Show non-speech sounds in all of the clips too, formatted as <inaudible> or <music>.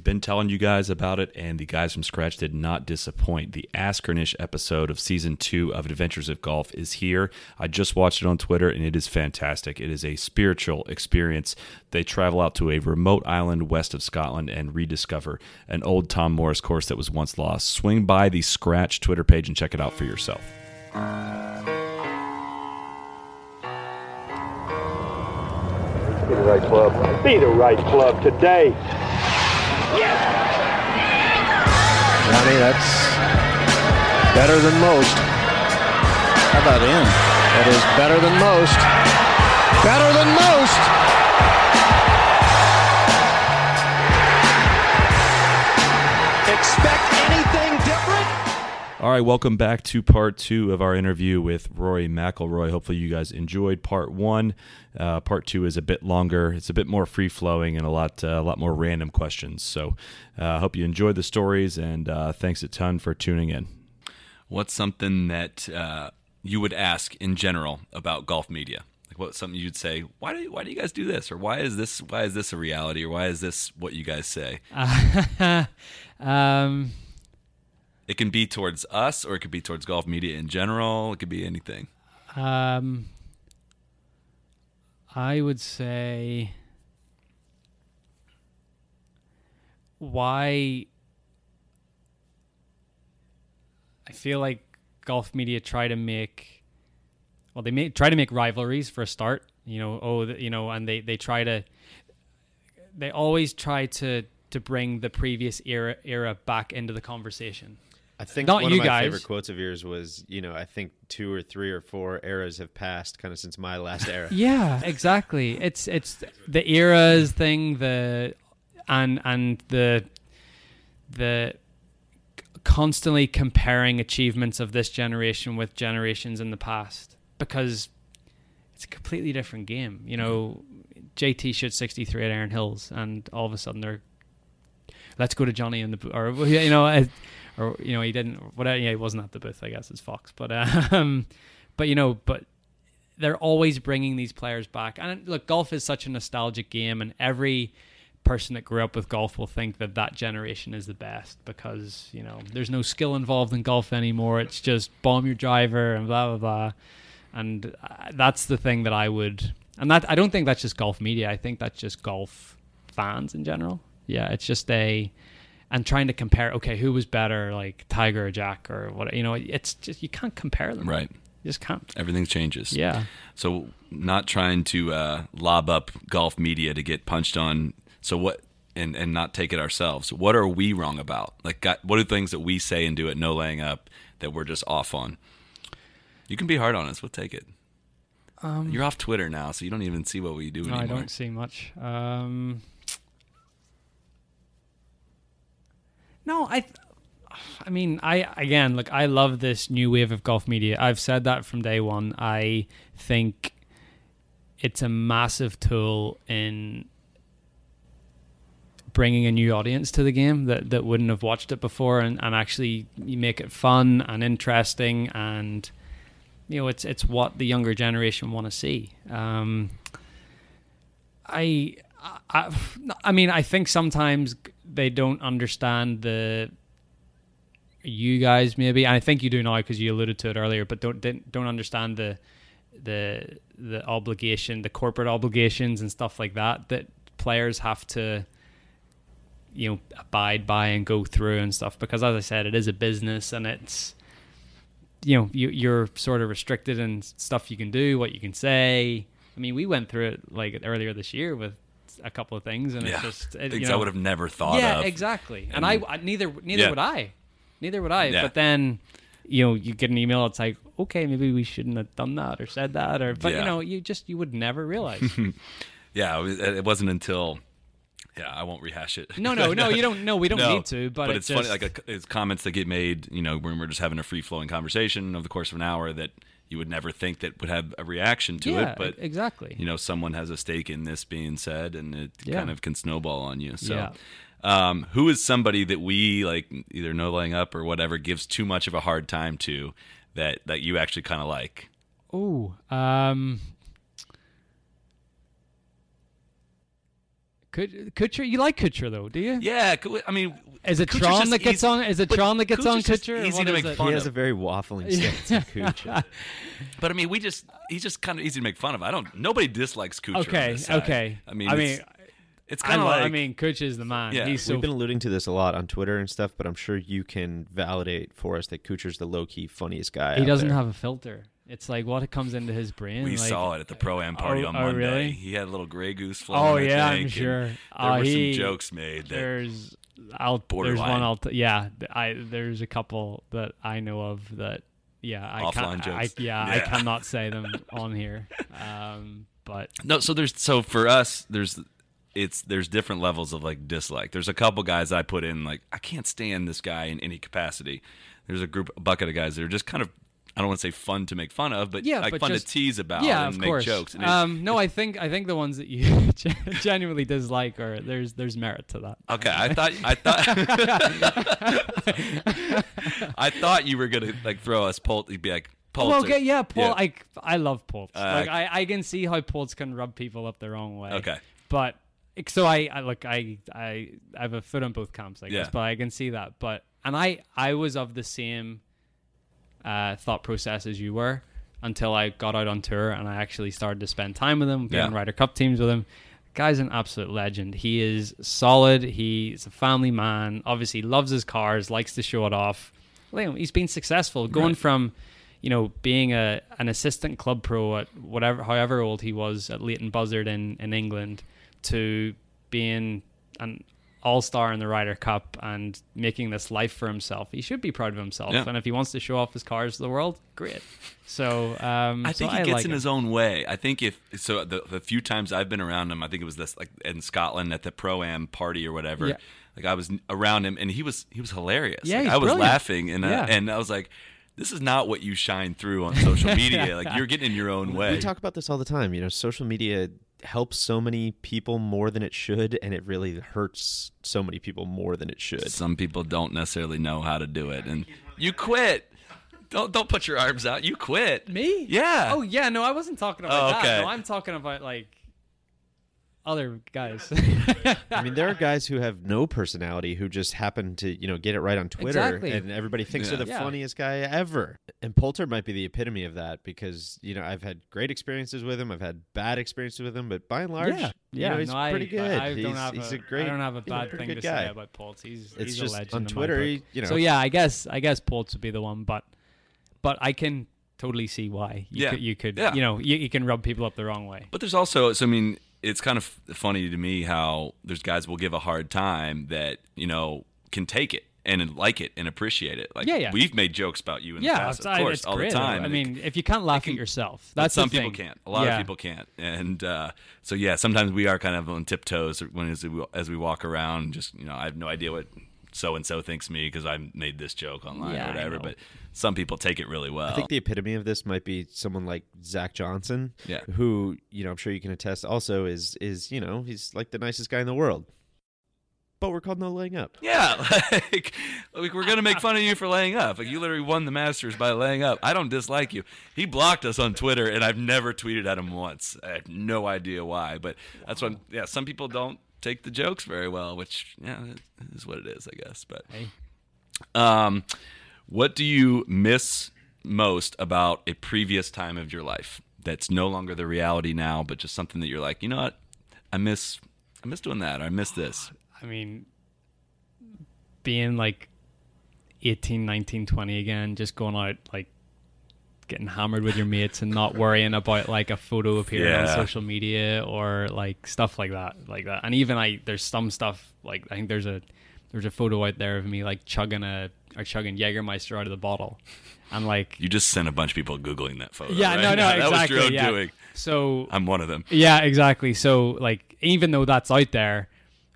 We've been telling you guys about it, and the guys from Skratch did not disappoint. The Askernish episode of season two of Adventures of Golf is here. I just watched it on Twitter, and it is fantastic. It is a spiritual experience. They travel out to a remote island west of Scotland and rediscover an old Tom Morris course that was once lost. Swing by the Skratch Twitter page and check it out for yourself. Be the right club. Be the right club today. Johnny, that's better than most. How about in? That is better than most. Better than most. All right, welcome back to part two of our interview with Rory McIlroy. Hopefully, you guys enjoyed part one. Uh, part two is a bit longer; it's a bit more free flowing and a lot, uh, a lot more random questions. So, I uh, hope you enjoyed the stories, and uh, thanks a ton for tuning in. What's something that uh, you would ask in general about golf media? Like, what's something you'd say? Why do why do you guys do this, or why is this why is this a reality, or why is this what you guys say? <laughs> um, It can be towards us, or it could be towards golf media in general. It could be anything. um, I would say why I feel like golf media try to make well they may, try to make rivalries for a start you know oh the, you know and they they try to they always try to to bring the previous era era back into the conversation I think Not one you of my guys. favorite quotes of yours was, you know, I think two or three or four eras have passed kind of since my last era. <laughs> Yeah, exactly. It's it's the eras thing, the and and the the constantly comparing achievements of this generation with generations in the past because it's a completely different game. You know, JT shot 63 at Erin Hills, and all of a sudden they're let's go to Johnny in the booth, or you know, or you know, he didn't. Whatever. Yeah, he wasn't at the booth. I guess it's Fox, but <laughs> um, but you know, but they're always bringing these players back. And look, golf is such a nostalgic game, and every person that grew up with golf will think that that generation is the best because you know there's no skill involved in golf anymore. It's just bomb your driver and blah blah blah. And uh, that's the thing that I would, and that I don't think that's just golf media. I think that's just golf fans in general. Yeah, it's just a and trying to compare. Okay, who was better, like Tiger or Jack or what? You know, it's just you can't compare them. Right. You just can't. Everything changes. Yeah. So not trying to uh, lob up golf media to get punched on. So what? And and not take it ourselves. What are we wrong about? Like, got, what are things that we say and do at no laying up that we're just off on? You can be hard on us. We'll take it. You're off Twitter now, so you don't even see what we do Um, No, anymore. I don't see much. Um, no, I. I mean, I again, look, I love this new wave of golf media. I've said that from day one. I think it's a massive tool in bringing a new audience to the game that, that wouldn't have watched it before and, and actually you make it fun and interesting and you know it's it's what the younger generation want to see um, I, I I mean I think sometimes they don't understand the you guys maybe and I think you do now because you alluded to it earlier but don't don't understand the the the obligation the corporate obligations and stuff like that that players have to you know abide by and go through and stuff because as I said it is a business and it's you know you, you're sort of restricted in stuff you can do what you can say. I mean we went through it like earlier this year with a couple of things and Yeah, it's just it, things you I would have never thought yeah of. exactly and, And- I, I neither neither Yeah. would I neither would I Yeah. but then you know you get an email it's like okay maybe we shouldn't have done that or said that or but Yeah. you know you just you would never realize <laughs> Yeah, it, was, it wasn't until. Yeah, I won't rehash it. no no no you don't no we don't <laughs> No, need to but, it's it funny like a, it's comments that get made you know when we're just having a free flowing conversation over the course of an hour that you would never think that would have a reaction to yeah it but exactly you know someone has a stake in this being said and it Yeah. kind of can snowball on you so Yeah. um, who is somebody that we like either no laying up or whatever gives too much of a hard time to that that you actually kind of like Oh, um, Kut- Kuchar, you like Kuchar though, do you? Yeah, I mean, Is it Kuchar's Tron that gets easy- on? Is it Tron that gets on Kuchar's just Kuchar? or Easy to make it? fun He of. has a very waffling <laughs> stance. in Kuchar. But I mean, we just he's just kind of easy to make fun of. I don't. Nobody dislikes Kuchar. on Okay, this side. okay. I mean, I mean, it's kind of like I mean, Kuchar is the man. Yeah, He's so We've been alluding to this a lot on Twitter and stuff, but I'm sure you can validate for us that Kuchar's the low key funniest guy. he out doesn't there. have a filter. It's like what comes into his brain. we like, saw it at the pro am party Oh- on oh, Monday. really? He had a little gray goose flying. Oh. I yeah, I'm sure. There Uh, were he- some jokes made. That, There's, I'll, borderline. there's one. I'll t- yeah. I there's a couple that I know of that. Yeah, I Offline can't. I, jokes. yeah, I cannot say them <laughs> on here. Um, but No, so there's so for us there's it's there's different levels of like dislike. There's a couple guys I put in like I can't stand this guy in any capacity. There's a group a bucket of guys that are just kind of I don't want to say fun to make fun of, but yeah, like but fun just, to tease about yeah, and of make course. jokes. Um, no, I think I think the ones that you <laughs> genuinely dislike are there's there's merit to that. Okay, I thought I thought <laughs> I thought you were gonna like throw us Polt. You'd be like Polt. Well, okay, yeah, Paul. Yeah. I I love Polts. Uh, like I, I can see how Polts can rub people up the wrong way. Okay. but so I, I look I I I have a foot on both camps, I guess. Yeah. But I can see that. But and I I was of the same uh, thought process as you were until I got out on tour and I actually started to spend time with him, be Yeah. Ryder Cup teams with him. Guy's an absolute legend. He is solid. He's a family man. Obviously, loves his cars, likes to show it off. He's been successful, going Right. from, you know, being a an assistant club pro at whatever, however old he was at Leighton Buzzard in in England, to being an all star in the Ryder Cup and making this life for himself. He should be proud of himself. Yeah. And if he wants to show off his cars to the world, great. So um, I so think he gets like in him. his own way. I think if so, the, the few times I've been around him, I think it was this like in Scotland at the pro am party or whatever. Yeah. Like I was around him, and he was he was hilarious. Yeah, Like, I was brilliant. laughing, and Yeah. I, and I was like, this is not what you shine through on social <laughs> media. like you're getting in your own way. We talk about this all the time. You know, social media helps so many people more than it should, and it really hurts so many people more than it should. Some people don't necessarily know how to do it, and you quit. Don't don't put your arms out. You quit. Me? Yeah. Oh yeah, no, I wasn't talking about Oh, that. No, I'm talking about like other guys. <laughs> I mean, there are guys who have no personality who just happen to, you know, get it right on Twitter, Exactly. and everybody thinks Yeah. they're the Yeah. funniest guy ever. And Poulter might be the epitome of that because, you know, I've had great experiences with him, I've had bad experiences with him, but by and large, yeah, you yeah, know, he's no, I, pretty good. I, I he's, don't have he's a, a, great. I don't have a he's a bad thing to guy. say about Poltz. He's It's he's just a legend on in my Twitter, book. he- you know. So yeah, I guess I guess Poltz would be the one, but but I can totally see why you Yeah. could you could Yeah. you know you, you can rub people up the wrong way. But there's also, so I mean, it's kind of funny to me how there's guys will give a hard time that you know can take it and like it and appreciate it. Like Yeah, yeah. we've made jokes about you in the yeah, past, it's, of course, all great. the time. I mean, if you can't laugh can- at yourself, that's some the people can't. A lot Yeah. of people can't, and uh, so yeah, sometimes we are kind of on tiptoes when as we, as we walk around. Just you know, I have no idea what so and so thinks me because I made this joke online or whatever. But some people take it really well. I think the epitome of this might be someone like Zach Johnson, Yeah. who you know I'm sure you can attest. Also, is is you know he's like the nicest guy in the world, but we're called no laying up. Yeah, <laughs> like, like we're gonna make fun of you for laying up. Like you literally won the Masters by laying up. I don't dislike you. He blocked us on Twitter, and I've never tweeted at him once. I have no idea why, but that's when yeah, some people don't take the jokes very well, which yeah, is what it is, I guess. But Hey. um, what do you miss most about a previous time of your life that's no longer the reality now, but just something that you're like, you know what, I miss, I miss doing that. Or I miss this. <sighs> I mean, being like 18, 19, 20 again, just going out like getting hammered with your mates and not worrying about like a photo appearing on social media or like stuff like that, like that. And even I, there's some stuff like I think there's a there's a photo out there of me like chugging a or chugging Jägermeister out of the bottle, I'm like You just sent a bunch of people googling that photo. yeah, right? no, no, <laughs> that exactly, was your own yeah. doing. So I'm one of them. yeah, exactly. So like even though that's out there,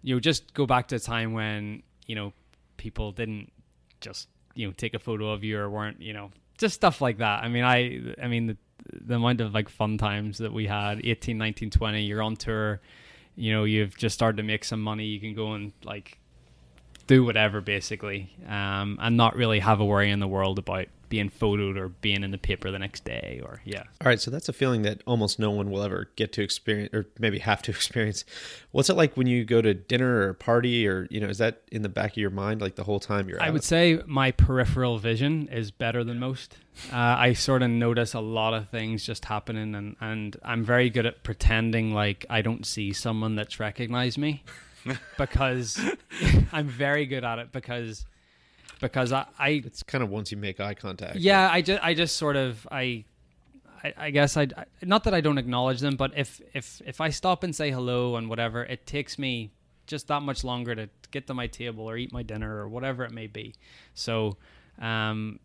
you know, just go back to a time when, you know, people didn't just, you know, take a photo of you or weren't, you know, just stuff like that. I mean, I I mean the the amount of like fun times that we had 18, 19, 20, you're on tour, you know, you've just started to make some money, you can go and like do whatever basically um, and not really have a worry in the world about being photoed or being in the paper the next day or yeah. All right, so that's a feeling that almost no one will ever get to experience, or maybe have to <laughs> experience. What's it like when you go to dinner or a party, or you know, is that in the back of your mind like the whole time you're? I out? would say my peripheral vision is better than most. Uh, I sort of notice a lot of things just happening, and, and I'm very good at pretending like I don't see someone that's recognized me <laughs> because <laughs> I'm very good at it because because I, I It's kind of once you make eye contact. yeah I just I just sort of I I, I guess I not that I don't acknowledge them, but if if if I stop and say hello and whatever, it takes me just that much longer to get to my table or eat my dinner or whatever it may be. So, um,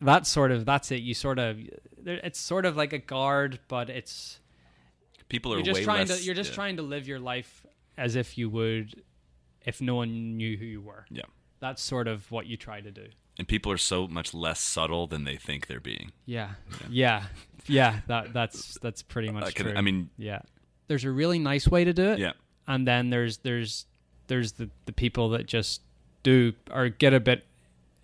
that's sort of that's it. You sort of there- it's sort of like a guard, but it's People are you're just way trying less, to you're just yeah. trying to live your life as if you would if no one knew who you were. Yeah. That's sort of what you try to do. And people are so much less subtle than they think they're being. Yeah. Yeah. Yeah, that that's that's pretty much I can- true. I mean- yeah. There's a really nice way to do it. Yeah. And then there's there's there's the the people that just do or get a bit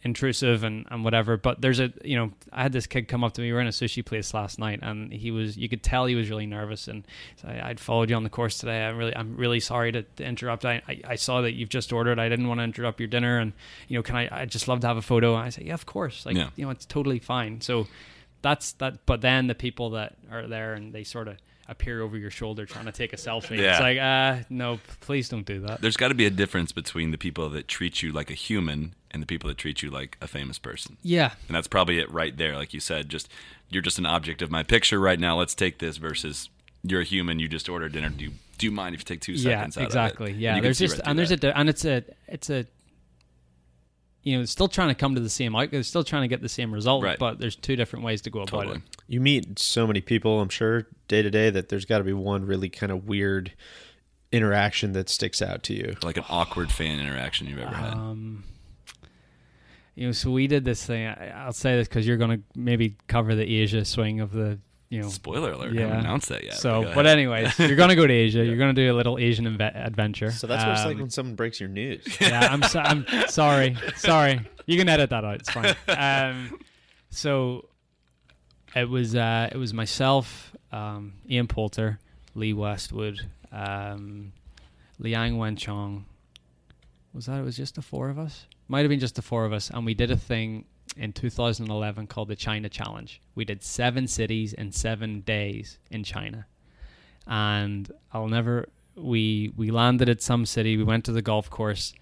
intrusive and, and whatever. But there's a you know, I had this kid come up to me. We were in a sushi place last night and he was you could tell he was really nervous and so I, I'd followed you on the course today. I'm really I'm really sorry to, to interrupt. I, I I saw that you've just ordered. I didn't want to interrupt your dinner and you know, can I I just love to have a photo and I said, Yeah, of course. Like Yeah. you know, it's totally fine. So that's that but then the people that are there and they sort of appear over your shoulder trying to take a selfie. Yeah. It's like, uh no, please don't do that. There's got to be a difference between the people that treat you like a human and the people that treat you like a famous person. Yeah. And that's probably it right there. Like you said, just you're just an object of my picture right now. Let's take this versus you're a human. You just ordered dinner. Do you, do you mind if you take two Yeah, seconds? out exactly. Of it? Yeah, there's just right and there's that. a and it's a it's a you know, still trying to come to the same out. They're still trying to get the same result, Right. but there's two different ways to go about totally. it. You meet so many people, I'm sure, day to day that there's got to be one really kind of weird interaction that sticks out to you. like an awkward fan interaction you've ever had. Um, you know, so we did this thing. I, I'll say this because you're going to maybe cover the Asia swing of the, you know, Spoiler alert! I yeah. haven't announced that yet. so, go but ahead. anyways, you're going to go to Asia. You're going to do a little Asian inve- adventure. So that's what it's like Um, when someone breaks your news. <laughs> yeah, I'm so, I'm sorry, sorry. You can edit that out. It's fine. <laughs> Um, so it was uh, it was myself, um, Ian Poulter, Lee Westwood, um, Liang Wenchong. Was that? It was just the four of us. Might have been just the four of us, and we did a thing in 2011 called the China Challenge. We did seven cities in seven days in China, and I'll never. We we landed at some city. We went to the golf course,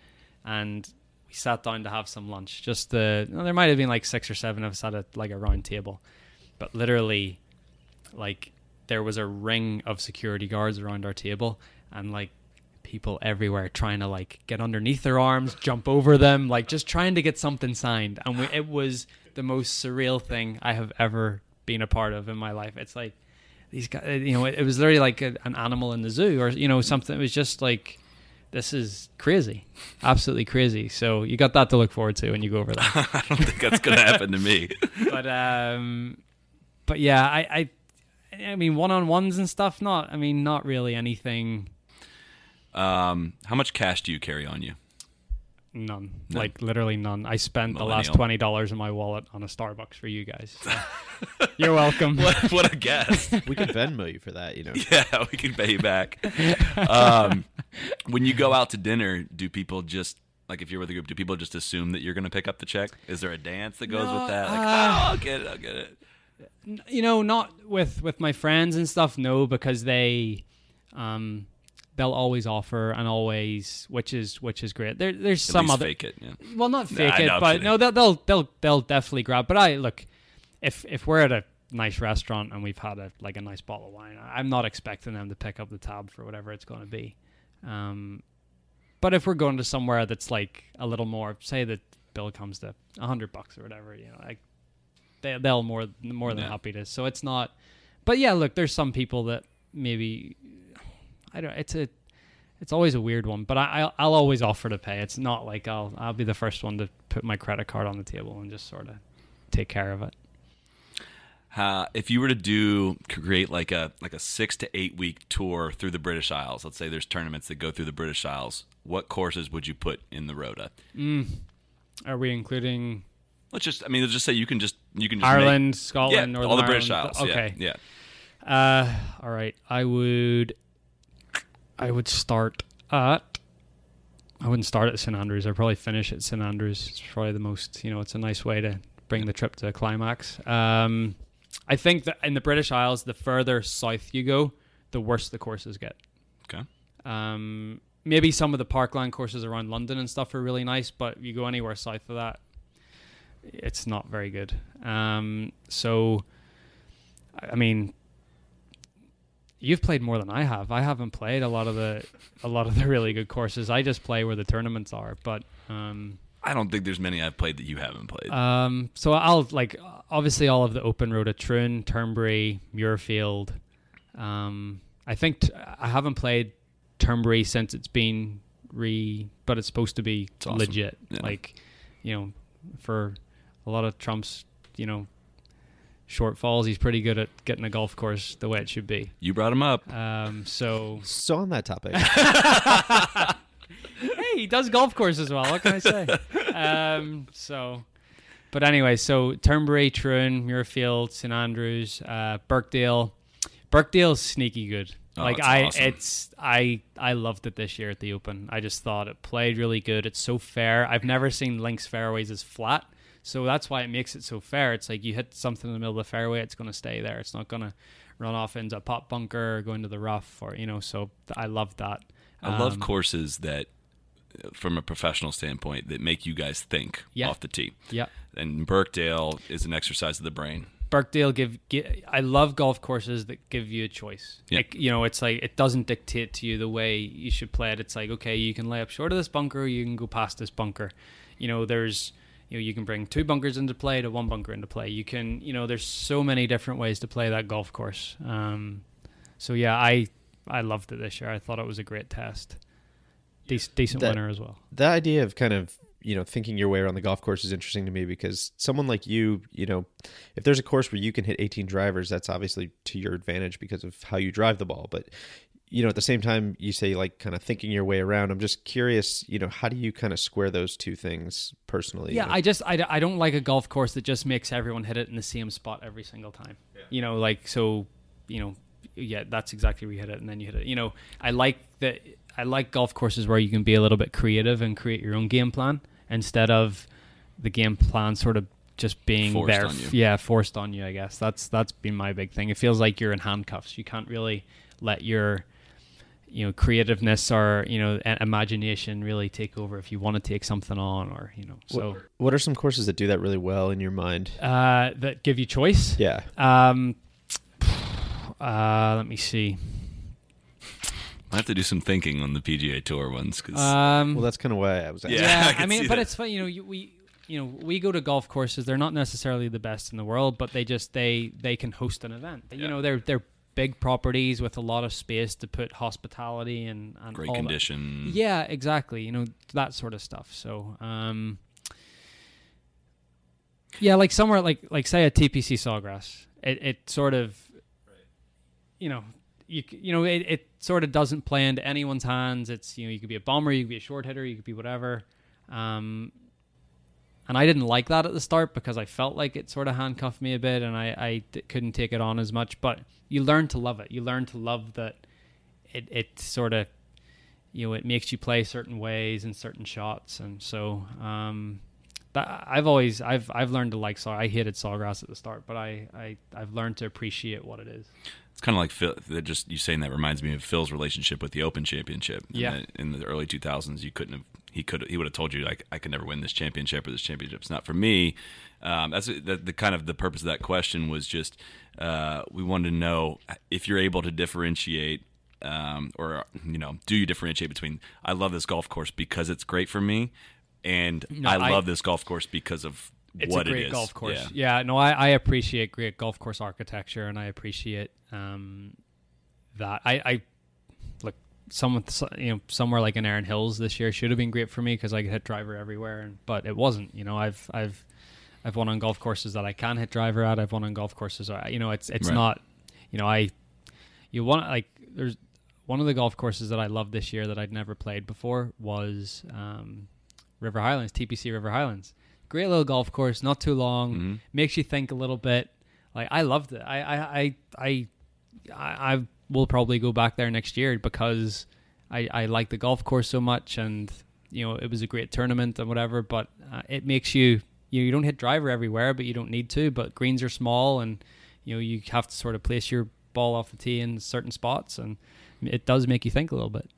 and we sat down to have some lunch. Just the there might have been like six or seven of us at a, like a round table, but literally, like there was a ring of security guards around our table, and like people everywhere trying to like get underneath their arms, jump over them, like just trying to get something signed. And we, it was the most surreal thing I have ever been a part of in my life. It's like these guys, you know, it, it was literally like a, an animal in the zoo or you know something. It was just like this is crazy, absolutely crazy. So you got that to look forward to when you go over there. <laughs> I don't think that's gonna happen to me. <laughs> but um, but yeah, I I, I mean one on ones and stuff. Not, I mean, not really anything. Um, how much cash do you carry on you? None, None. like literally none. I spent the last twenty dollars in my wallet on a Starbucks for you guys. <laughs> So You're welcome. <laughs> What, what a guess! We could Venmo you for that, you know. <laughs> yeah, we can pay you back. Um, when you go out to dinner, do people just like if you're with a group? Do people just assume that you're going to pick up the check? Is there a dance that goes No, with that? Like, uh, oh, I'll get it. I'll get it. you know, not with with my friends and stuff. No, because they, um, they'll always offer and always, which is which is great. There, there's At some other. fake it. Yeah. Well, not fake I it, I'm but no, they'll, they'll they'll they'll definitely grab. But I look, if if we're at a nice restaurant and we've had a like a nice bottle of wine, I'm not expecting them to pick up the tab for whatever it's going to be. Um, but if we're going to somewhere that's like a little more, say the bill comes to a hundred bucks or whatever, you know, like they they'll more more than Yeah. happy to. So it's not. But yeah, look, there's some people that maybe I don't. It's a it's always a weird one, but I, I'll, I'll always offer to pay. It's not like I'll I'll be the first one to put my credit card on the table and just sort of take care of it. Uh, if you were to do create like a like a six to eight week tour through the British Isles, let's say there's tournaments that go through the British Isles, what courses would you put in the Rota? Are we including Let's just. I mean, let's just say you can just you can just Ireland, make, Scotland, yeah, Northern all the British Ireland. Isles. Okay. Yeah, yeah. Uh, all right. I would. I would start at. I wouldn't start at St Andrews. I'd probably finish at St Andrews. It's probably the most. You know, it's a nice way to bring the trip to a climax. Um, I think that in the British Isles, the further south you go, the worse the courses get. Okay. Um, maybe some of the parkland courses around London and stuff are really nice, but you go anywhere south of that, it's not very good. Um, so, I I mean, you've played more than I have. I haven't played a lot of the a lot of the really good courses. I just play where the tournaments are. But um, I don't think there's many I've played that you haven't played. um, so I'll like obviously all of the open rota at Troon, Turnberry, Muirfield. Um, I think t- I haven't played Turnberry since it's been re, but it's supposed to be awesome. legit. Yeah. Like, you know, for a lot of Trump's, you know, shortfalls, he's pretty good at getting a golf course the way it should be. you brought him up. Um, so So on that topic, <laughs> <laughs> hey, he does golf course as well. What can I say? um, so, but anyway, so Turnberry, Troon, Muirfield, St Andrews, uh, Birkdale. Birkdale's sneaky good. Oh, like I, awesome. it's I I loved it this year at the Open. I just thought it played really good. It's so fair. I've never seen links fairways as flat, so that's why it makes it so fair. It's like you hit something in the middle of the fairway, it's going to stay there. It's not going to run off into a pot bunker or go into the rough or you know. So I love that. I love Um, courses that, uh, from a professional standpoint, that make you guys think Yeah. off the tee. Yeah. And Birkdale is an exercise of the brain. Birkdale give, gi I love golf courses that give you a choice. Yeah. Like you know, it's like it doesn't dictate to you the way you should play it. It's like okay, you can lay up short of this bunker, or you can go past this bunker. You know, there's you know you can bring two bunkers into play to one bunker into play. You can you know there's so many different ways to play that golf course. Um, so yeah, I I loved it this year. I thought it was a great test. Dec- decent That- winner as well. the idea of kind of you know thinking your way around the golf course is interesting to me because someone like you you know if there's a course where you can hit 18 drivers that's obviously to your advantage because of how you drive the ball but you know at the same time you say like kind of thinking your way around i'm just curious you know how do you kind of square those two things personally Yeah, I just I, I don't like a golf course that just makes everyone hit it in the same spot every single time. You know, like so, you know, yeah, that's exactly where you hit it, and then you hit it. You know, I like that. I like golf courses where you can be a little bit creative and create your own game plan instead of the game plan sort of just being Forced there. on you. Yeah, forced on you. I guess that's that's been my big thing. It feels like you're in handcuffs. You can't really let your you know creativeness or you know imagination really take over if you want to take something on or you know so what, what are some courses that do that really well in your mind uh, that give you choice. yeah Um. Uh, let me see. I have to do some thinking on the PGA Tour ones because Um. well that's kind of why i was asking. Yeah. yeah, <laughs> I I, mean, but that. it's fun. You know, you, we you know we go to golf courses. They're not necessarily the best in the world, but they just they they can host an event. You know, they're they're big properties with a lot of space to put hospitality and, and great all that. condition. Yeah, exactly. You know that sort of stuff. So, um, yeah, like somewhere like like say a TPC Sawgrass, it it sort of, you know, you you know it, it sort of doesn't play into anyone's hands. It's you know you could be a bomber, you could be a short hitter, you could be whatever. Um, and I didn't like that at the start because I felt like it sort of handcuffed me a bit, and I I d- couldn't take it on as much. But you learn to love it. You learn to love that it it sort of you know it makes you play certain ways and certain shots and so um that I've always I've I've learned to like saw I hated sawgrass at the start but I, I I've learned to appreciate what it is It's kind of like Phil. That just you saying that reminds me of Phil's relationship with the Open Championship. In Yeah. the, in the early 2000s, you couldn't have. He could. He would have told you like, I could never win this championship or this championship's not for me. Um, that's the, the kind of the purpose of that question was just uh, we wanted to know if you're able to differentiate. Um, or you know, do you differentiate between I love this golf course because it's great for me, and No, I I- love this golf course because of it's what a great it is. golf course Yeah. yeah, no I, I appreciate great golf course architecture and I appreciate um that I I look some you know somewhere like in Erin Hills this year should have been great for me because I could hit driver everywhere and but it wasn't you know I've I've I've won on golf courses that I can hit driver at I've won on golf courses I, you know it's it's Right. not you know I you want like there's one of the golf courses that I loved this year that I'd never played before was um, River Highlands TPC River Highlands great little golf course, not too long, Mm-hmm. makes you think a little bit. Like I loved it. I I I I, I, I will probably go back there next year because I I like the golf course so much, and you know it was a great tournament and whatever. But uh, it makes you you you don't hit driver everywhere, but you don't need to. But greens are small, and you know you have to sort of place your ball off the tee in certain spots, and it does make you think a little bit.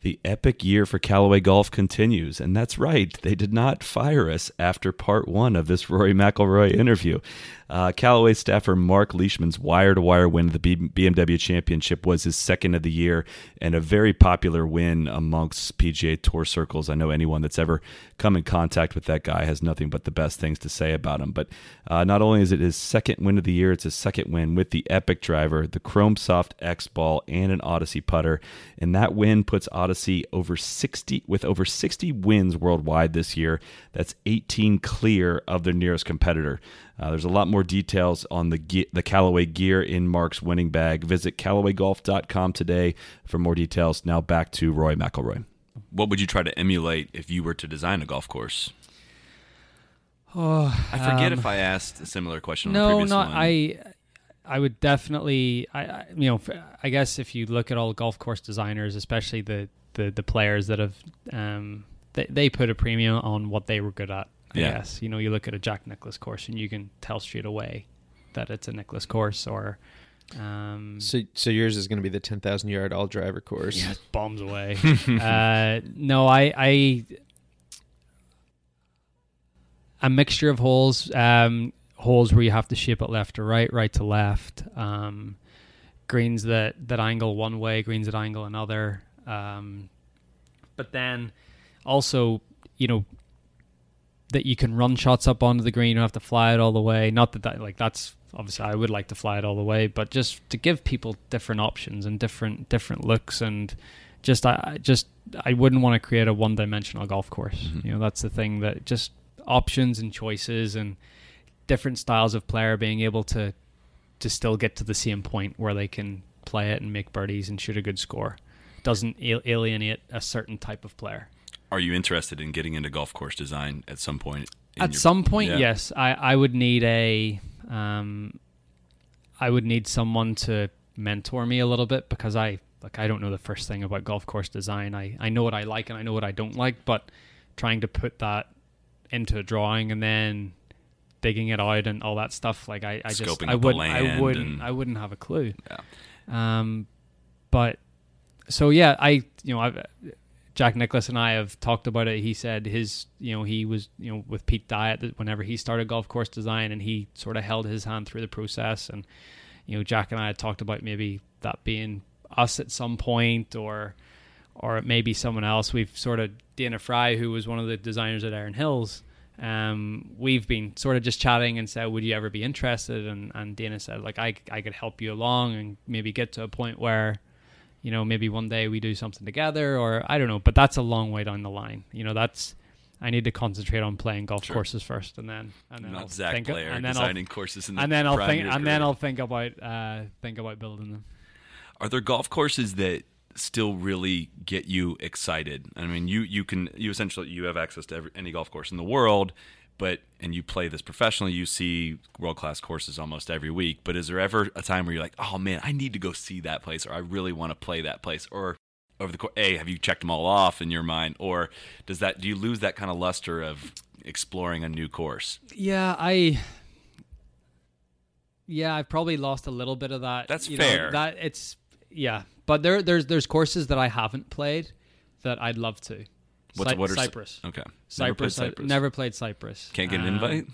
The epic year for Callaway Golf continues, and that's right. They did not fire us after part one of this Rory McIlroy interview. Uh, Callaway staffer Mark Leishman's wire-to-wire win of the BMW Championship was his second of the year, and a very popular win amongst PGA Tour circles. I know anyone that's ever come in contact with that guy has nothing but the best things to say about him. But uh, not only is it his second win of the year, it's his second win with the Epic driver, the Chrome Soft X ball, and an Odyssey putter, and that win puts Odyssey over 60 with over 60 wins worldwide this year. That's 18 clear of their nearest competitor. Uh, there's a lot more details on the ge- the Callaway gear in Mark's winning bag. Visit CallawayGolf.com today for more details. Now back to Rory McIlroy. What would you try to emulate if you were to design a golf course? Oh, I forget um, if I asked a similar question. on the no, previous not one. I. I would definitely, I, I you know, I guess if you look at all golf course designers, especially the the, the players that have, um, they they put a premium on what they were good at. I Yeah. guess you know, you look at a Jack Nicklaus course and you can tell straight away that it's a Nicklaus course or, um, So, so yours is going to be the ten thousand yard all driver course. yeah, <laughs> bombs away. uh, no, I, I, a mixture of holes, um, holes where you have to shape it left to right, right to left, um, greens that that angle one way, greens that angle another. Um, but then also, you know, that you can run shots up onto the green. You don't have to fly it all the way. Not that, that like that's obviously I would like to fly it all the way, but just to give people different options and different different looks and just I I just I wouldn't want to create a one dimensional golf course. You know, that's the thing that just options and choices and different styles of player being able to to still get to the same point where they can play it and make birdies and shoot a good score doesn't alienate a certain type of player. Are you interested in getting into golf course design at some point? At your- some point, Yeah. yes, I, I would need a um, I would need someone to mentor me a little bit because I like I don't know the first thing about golf course design. I, I know what I like and I know what I don't like, but trying to put that into a drawing and then digging it out and all that stuff, like I, I just I would I wouldn't I wouldn't have a clue. Yeah. Um, but so yeah, I you know I've Jack Nicklaus and I have talked about it. He said his you know he was you know with Pete Dye that whenever he started golf course design and he sort of held his hand through the process and you know Jack and I had talked about maybe that being us at some point or or maybe someone else. We've sort of Dana Fry, who was one of the designers at Erin Hills. Um, we've been sort of just chatting and said, "Would you ever be interested?" And and Dana said, "Like I I could help you along and maybe get to a point where, you know, maybe one day we do something together, or I don't know." But that's a long way down the line. You know, that's I need to concentrate on playing golf Sure. courses first, and then and then Not I'll Zach think, Blair and then designing I'll, courses in the and then I'll think and then. I'll think about uh think about building them. Are there golf courses that still really get you excited? I mean, you you can you essentially you have access to every, any golf course in the world, but and you play this professionally. You see world class courses almost every week. But is there ever a time where you're like, oh man, I need to go see that place, or I really want to play that place, or over the course, a have you checked them all off in your mind, or does that do you lose that kind of luster of exploring a new course? Yeah, I. Yeah, I've probably lost a little bit of that. That's you know, fair. that it's yeah, but there there's there's courses that I haven't played that I'd love to. What's Cy- what are Cy- Cypress? Okay, Cypress. Never, played I never played Cypress. Can't get an Um, invite.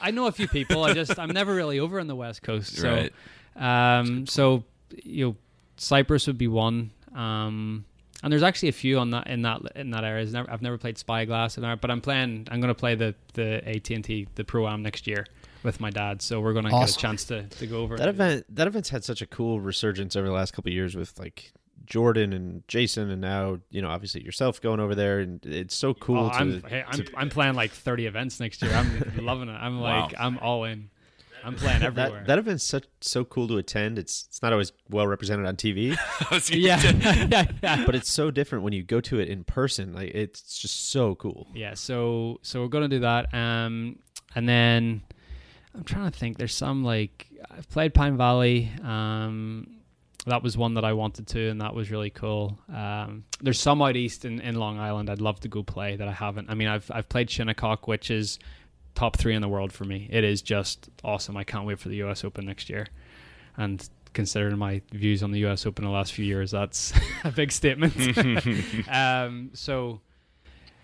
I know a few people. I just I'm never really over on the west coast. So, Right. um, so you know, Cypress would be one. Um, and there's actually a few on that in that in that area. I've never, I've never played Spyglass, in but I'm playing. I'm going to play the the AT and T the Pro Am next year with my dad. So we're going to get a chance to, to go over. That event that event's had such a cool resurgence over the last couple of years with like Jordan and Jason and now, you know, obviously yourself going over there and it's so cool Oh, to, I'm, hey, I'm, I'm playing like 30 events next year. I'm <laughs> loving it. I'm like, Wow. I'm all in. I'm playing everywhere. That that event's such so cool to attend. It's it's not always well represented on TV, <laughs> yeah, yeah, <laughs> yeah. but it's so different when you go to it in person. Like it's just so cool. Yeah, so so we're gonna do that. Um, and then I'm trying to think. There's some like I've played Pine Valley. Um, that was one that I wanted to, and that was really cool. Um, there's some out east in, in Long Island I'd love to go play that I haven't. I mean, I've I've played Shinnecock, which is top three in the world for me. It is just awesome. I can't wait for the U.S. Open next year, and considering my views on the U.S. Open the last few years, that's <laughs> a big statement. <laughs> <laughs> um, so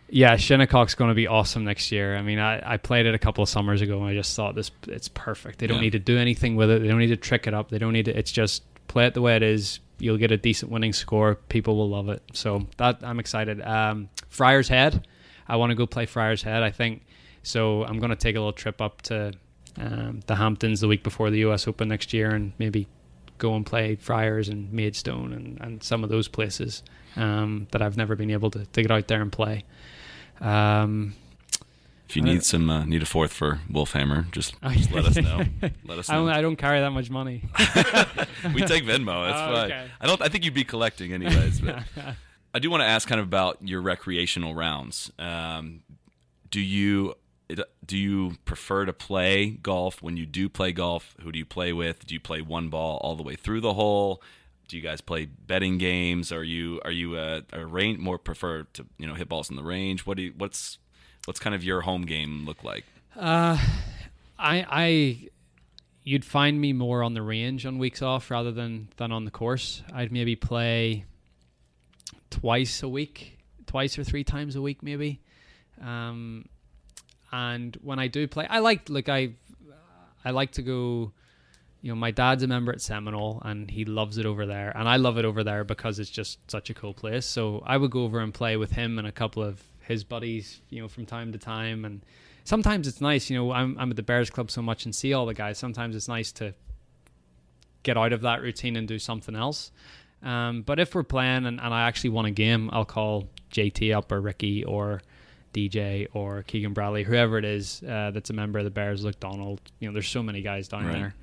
yeah, Shinnecock's going to be awesome next year. I mean, I, I played it a couple of summers ago, and I just thought this it's perfect. They don't Yeah. need to do anything with it. They don't need to trick it up. They don't need to. It's just play it the way it is. You'll get a decent winning score. People will love it. So that I'm excited. Um, Friars Head, I want to go play Friars Head. I think so. I'm going to take a little trip up to um, the Hamptons the week before the U.S. Open next year, and maybe go and play Friars and Maidstone and, and some of those places um, that I've never been able to, to get out there and play. Um, If you need some, uh, need a fourth for Wolfhammer, just, <laughs> just let us know. Let us I don't, know. I don't carry that much money. <laughs> we take Venmo. That's Oh, fine. okay. I don't. I think you'd be collecting anyways. But <laughs> I do want to ask kind of about your recreational rounds. Um, do you do you prefer to play golf when you do play golf? Who do you play with? Do you play one ball all the way through the hole? Do you guys play betting games? Are you are you a, a range more prefer to you know hit balls in the range? What do you, what's what's kind of your home game look like? Uh, I, I, you'd find me more on the range on weeks off rather than than on the course. I'd maybe play twice a week, twice or three times a week, maybe. Um, and when I do play, I like like I, I like to go. You know, my dad's a member at Seminole, and he loves it over there, and I love it over there because it's just such a cool place. So I would go over and play with him and a couple of his buddies, you know, from time to time, and sometimes it's nice. You know, I'm I'm at the Bears Club so much and see all the guys. Sometimes it's nice to get out of that routine and do something else. Um, but if we're playing and, and I actually want a game, I'll call JT up or Ricky or DJ or Keegan Bradley, whoever it is uh, that's a member of the Bears, Luke Donald. You know, there's so many guys down Right. there.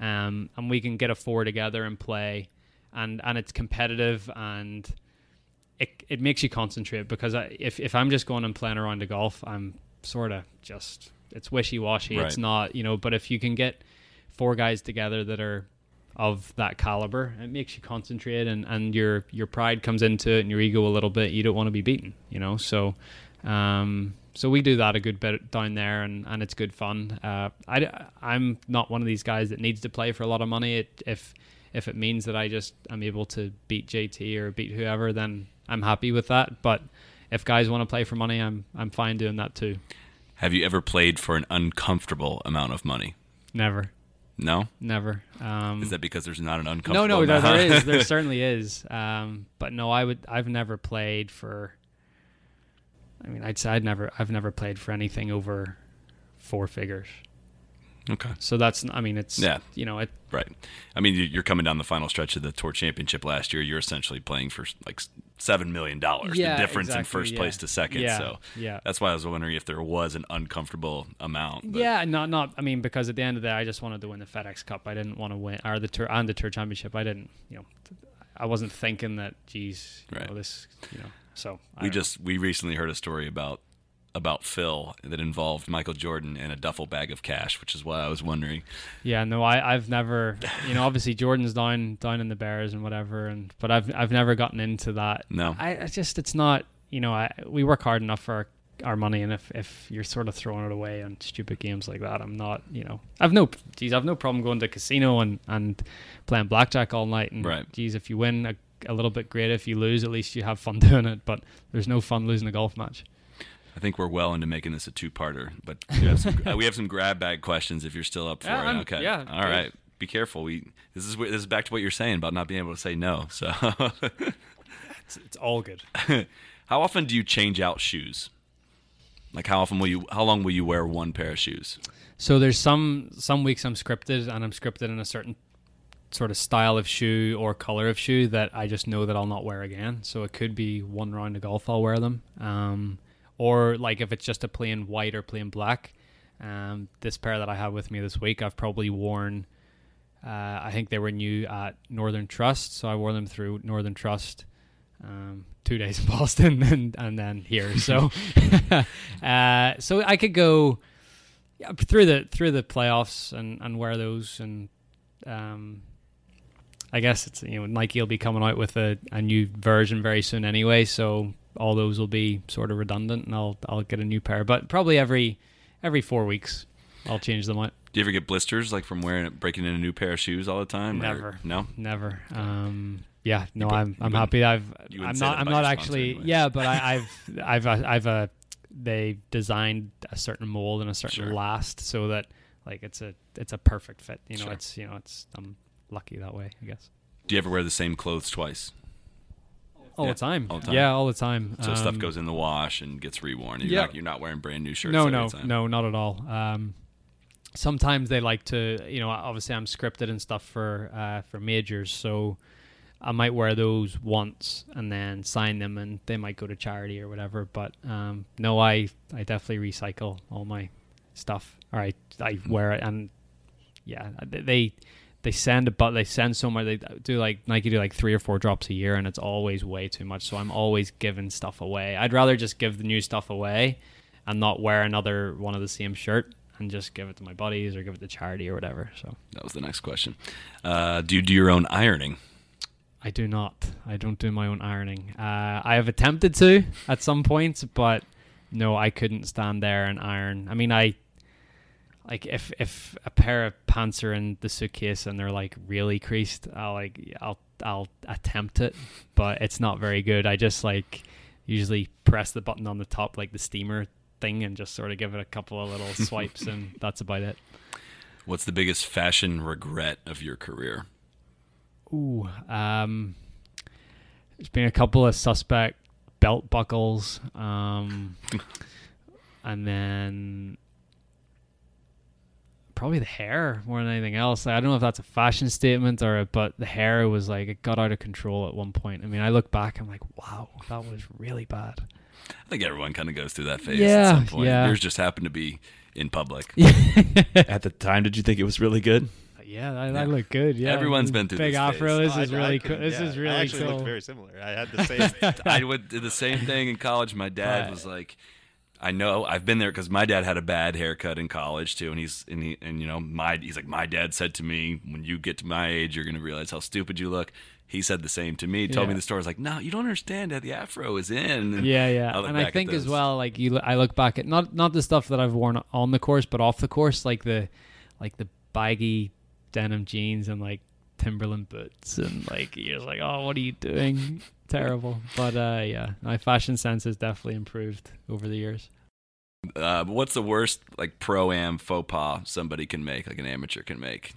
Um, and we can get a four together and play, and and it's competitive and it it makes you concentrate because I, if if I'm just going and playing around the golf, I'm sort of just it's wishy washy. It's not you know. But if you can get four guys together that are of that caliber, it makes you concentrate and and your your pride comes into it and your ego a little bit. You don't want to be beaten, you know. So. Um, so we do that a good bit down there, and, and it's good fun. Uh, I, I'm not one of these guys that needs to play for a lot of money. It, if if it means that I just am able to beat JT or beat whoever, then I'm happy with that. But if guys want to play for money, I'm I'm fine doing that too. Have you ever played for an uncomfortable amount of money? Never, No. never. Um, Is that because there's not an uncomfortable? no, there, amount? there is. There <laughs> certainly is. Um, but no, I would. I've never played for. I mean, I'd say I'd never. I've never played for anything over four figures. okay. So that's. I mean, it's. Yeah. You know, it. Right. I mean, you- you're coming down the final stretch of the tour championship last year. You're essentially playing for like seven million dollars. Yeah, the difference in first yeah. place to second. Yeah, So yeah. that's why I was wondering if there was an uncomfortable amount. but- Yeah, not not. I mean, because at the end of the day, I just wanted to win the FedEx Cup. I didn't want to win or the tour and the tour championship. I didn't. You know, I wasn't thinking that. Geez, you Right. know, this. You know, so I We don't know. just we recently heard a story about about Phil that involved Michael Jordan and a duffel bag of cash, which is why I was wondering. Yeah, no, I, I've never, you know, obviously Jordan's down down in the Bears and whatever, and but I've I've never gotten into that. No. I, I just it's not, you know, I we work hard enough for our, our money, and if if you're sort of throwing it away on stupid games like that, I'm not, you know, I've no, geez, I've no problem going to a casino and and playing blackjack all night, and Right. geez, if you win a, a little bit great, if you lose, at least you have fun <laughs> doing it, but there's no fun losing a golf match. I think we're well into making this a two-parter, but we have some, uh, we have some grab bag questions if you're still up for Yeah, it. I'm- Okay. yeah, All good. Be careful. We this is this is back to what you're saying about not being able to say no. So, <laughs> It's, it's all good. <laughs> how often do you change out shoes? Like how often will you? How long will you wear one pair of shoes? So there's some some weeks I'm scripted and I'm scripted in a certain sort of style of shoe or color of shoe that I just know that I'll not wear again. So it could be one round of golf I'll wear them, um, or like if it's just a plain white or plain black, Um, this pair that I have with me this week, I've probably worn. Uh, I think they were new at Northern Trust, so I wore them through Northern Trust. Um, two days in <laughs> Boston and and then here. So, <laughs> uh, so I could go through the through the playoffs and and wear those and um, I guess it's you know Nike will be coming out with a, a new version very soon anyway, so all those will be sort of redundant, and I'll I'll get a new pair, but probably every every four weeks I'll change them out. Do you ever get blisters like from wearing breaking in a new pair of shoes all the time? or- Never. no. Never. Um, yeah, no, I'm I'm happy. I've I'm not I'm not actually anyway. yeah, but I, <laughs> I've I've uh, I've uh, they designed a certain mold and a certain Sure. last so that like it's a it's a perfect fit. You know, Sure. it's you know it's I'm lucky that way. I guess. Do you ever wear the same clothes twice? All Yeah, the time. all the time. Yeah, all the time. So stuff Um, goes in the wash and gets reworn. You're, yeah. not, you're not wearing brand new shirts. no, no, time. no, not at all. Um, sometimes they like to, you know, obviously I'm scripted and stuff for uh, for majors, so I might wear those once and then sign them, and they might go to charity or whatever. But um, no, I I definitely recycle all my stuff, or I I wear it, and yeah, they. They send a but they send so much they do like Nike do like three or four drops a year and it's always way too much so I'm always giving stuff away I'd rather just give the new stuff away and not wear another one of the same shirt and just give it to my buddies or give it to charity or whatever. So That was the next question. Uh, do you do your own ironing? I do not. I don't do my own ironing. Uh, I have attempted to at some points, but no, I couldn't stand there and iron. I mean, I like if if a pair of pants are in the suitcase and they're like really creased, I'll like I'll I'll attempt it, but it's not very good. I just like usually press the button on the top like the steamer thing and just sort of give it a couple of little <laughs> swipes and that's about it. What's the biggest fashion regret of your career? Ooh, um, there's been a couple of suspect belt buckles, um, <laughs> and then probably the hair more than anything else. I don't know if that's a fashion statement or, but the hair was like it got out of control at one point. I mean, I look back, I'm like, wow, that was really bad. I think everyone kind of goes through that phase Yeah, at some point. yeah. Yours just happened to be in public. <laughs> At the time, did you think it was really good? Yeah, I, I look good. Yeah, Everyone's been through big this afro. phase. This Oh, is I- I really could- cool. This yeah, is really I actually cool. looked very similar. I had the same. <laughs> I would did the same thing in college. My dad Right. was like, I know I've been there because my dad had a bad haircut in college too, and he's and he and you know my he's like my dad said to me, when you get to my age, you're gonna realize how stupid you look. He said the same to me. Told me the story. I was like, no, you don't understand that the afro is in. And Yeah, yeah, look and I think as well, like you, I look back at not not the stuff that I've worn on the course, but off the course, like the like the baggy denim jeans and like Timberland boots, and like you're like, oh, what are you doing? Terrible. But uh, yeah, my fashion sense has definitely improved over the years. Uh, what's the worst like pro am faux pas somebody can make, like an amateur can make?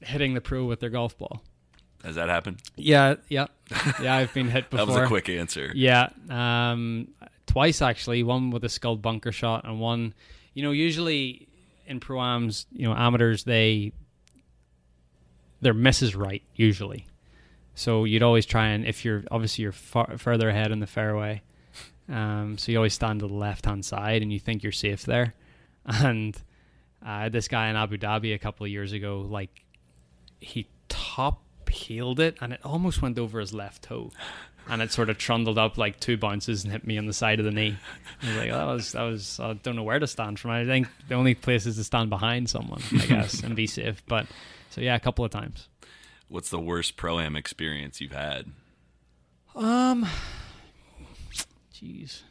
Hitting the pro with their golf ball. Has that happened? Yeah, yeah, <laughs> yeah. I've been hit before. That was a quick answer. Yeah, um, twice actually. One with a skull bunker shot, and one, you know, usually in proams, you know, amateurs they their misses right usually. So you'd always try and if you're obviously you're far, further ahead in the fairway, um, so you always stand to the left hand side and you think you're safe there. <laughs> And uh, this guy in Abu Dhabi a couple of years ago, like he top heeled it and it almost went over his left toe and it sort of trundled up like two bounces and hit me on the side of the knee. I was like, that was that was I don't know where to stand from. I think the only place is to stand behind someone, I guess, <laughs> and be safe. But so yeah, a couple of times. What's the worst pro am experience you've had? Um, jeez.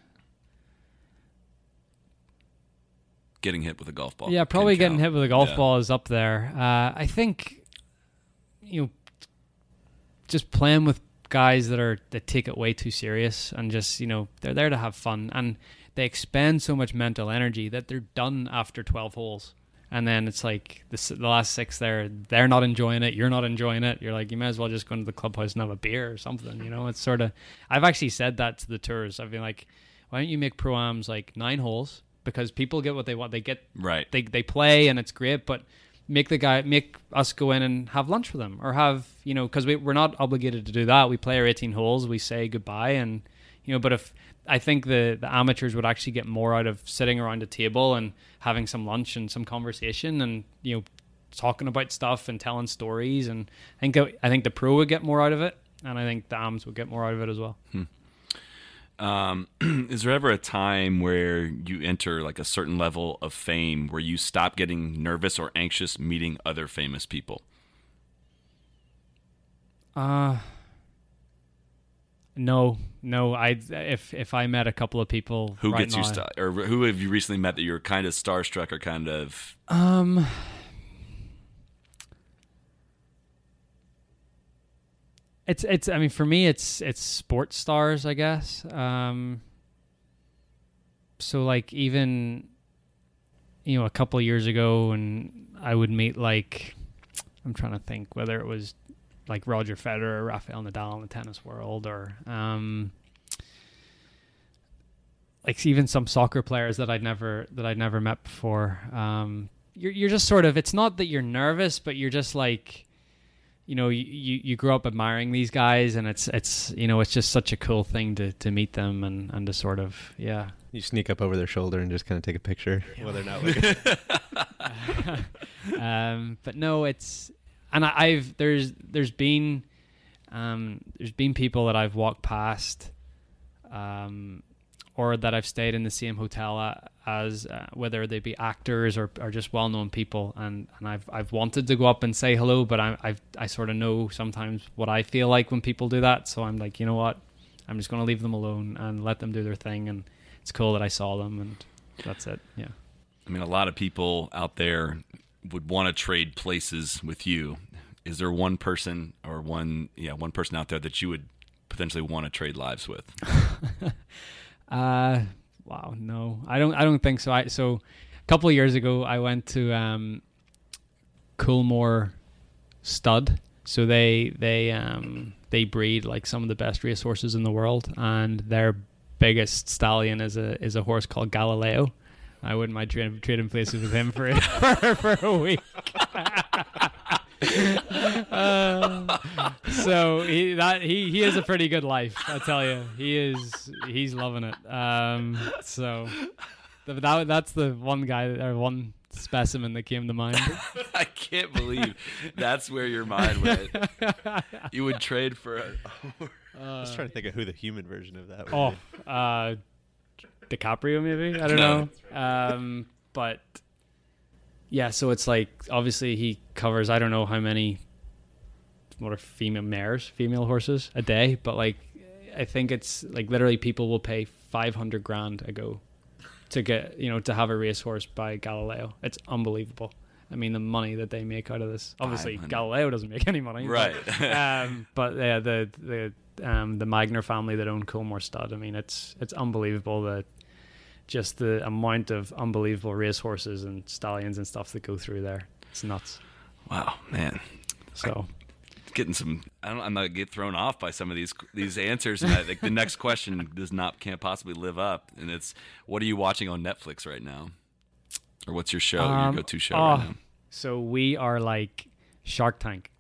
Getting hit with a golf ball. Yeah, probably getting hit with a golf Yeah. ball is up there. Uh, I think you know, just playing with guys that are that take it way too serious and just you know they're there to have fun and they expend so much mental energy that they're done after 12 holes and then it's like the, the last six there they're not enjoying it you're not enjoying it you're like you might as well just go into the clubhouse and have a beer or something you know it's sort of i've actually said that to the tours i've been like why don't you make pro-ams like nine holes because people get what they want they get Right. they they play and it's great, but make the guy make us go in and have lunch with them or have you know because we we're not obligated to do that. We play our 18 holes, we say goodbye, and you know. But if I think the the amateurs would actually get more out of sitting around a table and having some lunch and some conversation and you know talking about stuff and telling stories and I think I think the pro would get more out of it and I think the AMs would get more out of it as well. Hmm. Um, <clears throat> is there ever a time where you enter like a certain level of fame where you stop getting nervous or anxious meeting other famous people? Uh no, no. I if if I met a couple of people, who right gets now, you star or who have you recently met that you're kind of starstruck or kind of um. It's it's I mean for me it's it's sports stars I guess. Um so like even you know a couple years ago and I would meet like I'm trying to think whether it was like Roger Federer or Rafael Nadal in the tennis world or um like even some soccer players that I'd never that I'd never met before. Um you're you're just sort of it's not that you're nervous but you're just like you know you, you, you grow up admiring these guys and it's it's you know it's just such a cool thing to, to meet them and, and to sort of yeah you sneak up over their shoulder and just kind of take a picture yeah. while they're not looking <laughs> <laughs> um, but no it's and I, have there's there's been um, there's been people that I've walked past um, or that I've stayed in the same hotel as uh, whether they be actors or, or just well-known people. And, and I've I've wanted to go up and say hello but I I've, I sort of know sometimes what I feel like when people do that. So I'm like you know what? I'm just going to leave them alone and let them do their thing. And it's cool that I saw them and that's it. Yeah. I mean a lot of people out there would want to trade places with you is there one person or one yeah one person out there that you would potentially want to trade lives with <laughs> Uh, wow, no, I don't. I don't think so. I so a couple of years ago, I went to um, Coolmore Stud. So they they um they breed like some of the best racehorses in the world, and their biggest stallion is a is a horse called Galileo. I wouldn't mind trading, trading places with him for for, <laughs> for a week. uh, so he that he he has a pretty good life, I tell you. He is he's loving it. Um, so that that's the one guy or one specimen that came to mind. <laughs> I can't believe that's where your mind went. you would trade for a. Uh, <laughs> I was trying to think of who the human version of that. Would oh, be. uh, DiCaprio maybe. I don't know. Um, but yeah, so it's like obviously he covers I don't know how many what are female mares, female horses a day, but like I think it's like literally people will pay 500 grand a go to get, you know, to have a racehorse by Galileo. It's unbelievable. I mean, the money that they make out of this. Obviously, Galileo doesn't make any money, right? But, <laughs> um, but yeah, the the um, the Magnier family that own Coolmore Stud. I mean, it's it's unbelievable that just the amount of unbelievable racehorses and stallions and stuff that go through there. It's nuts. Wow, man. So. I, getting some I don't I'm not get thrown off by some of these these answers and I think the next question does not can't possibly live up and it's what are you watching on Netflix right now? Or what's your show, um, your go-to show oh, right now? So we are like Shark Tank.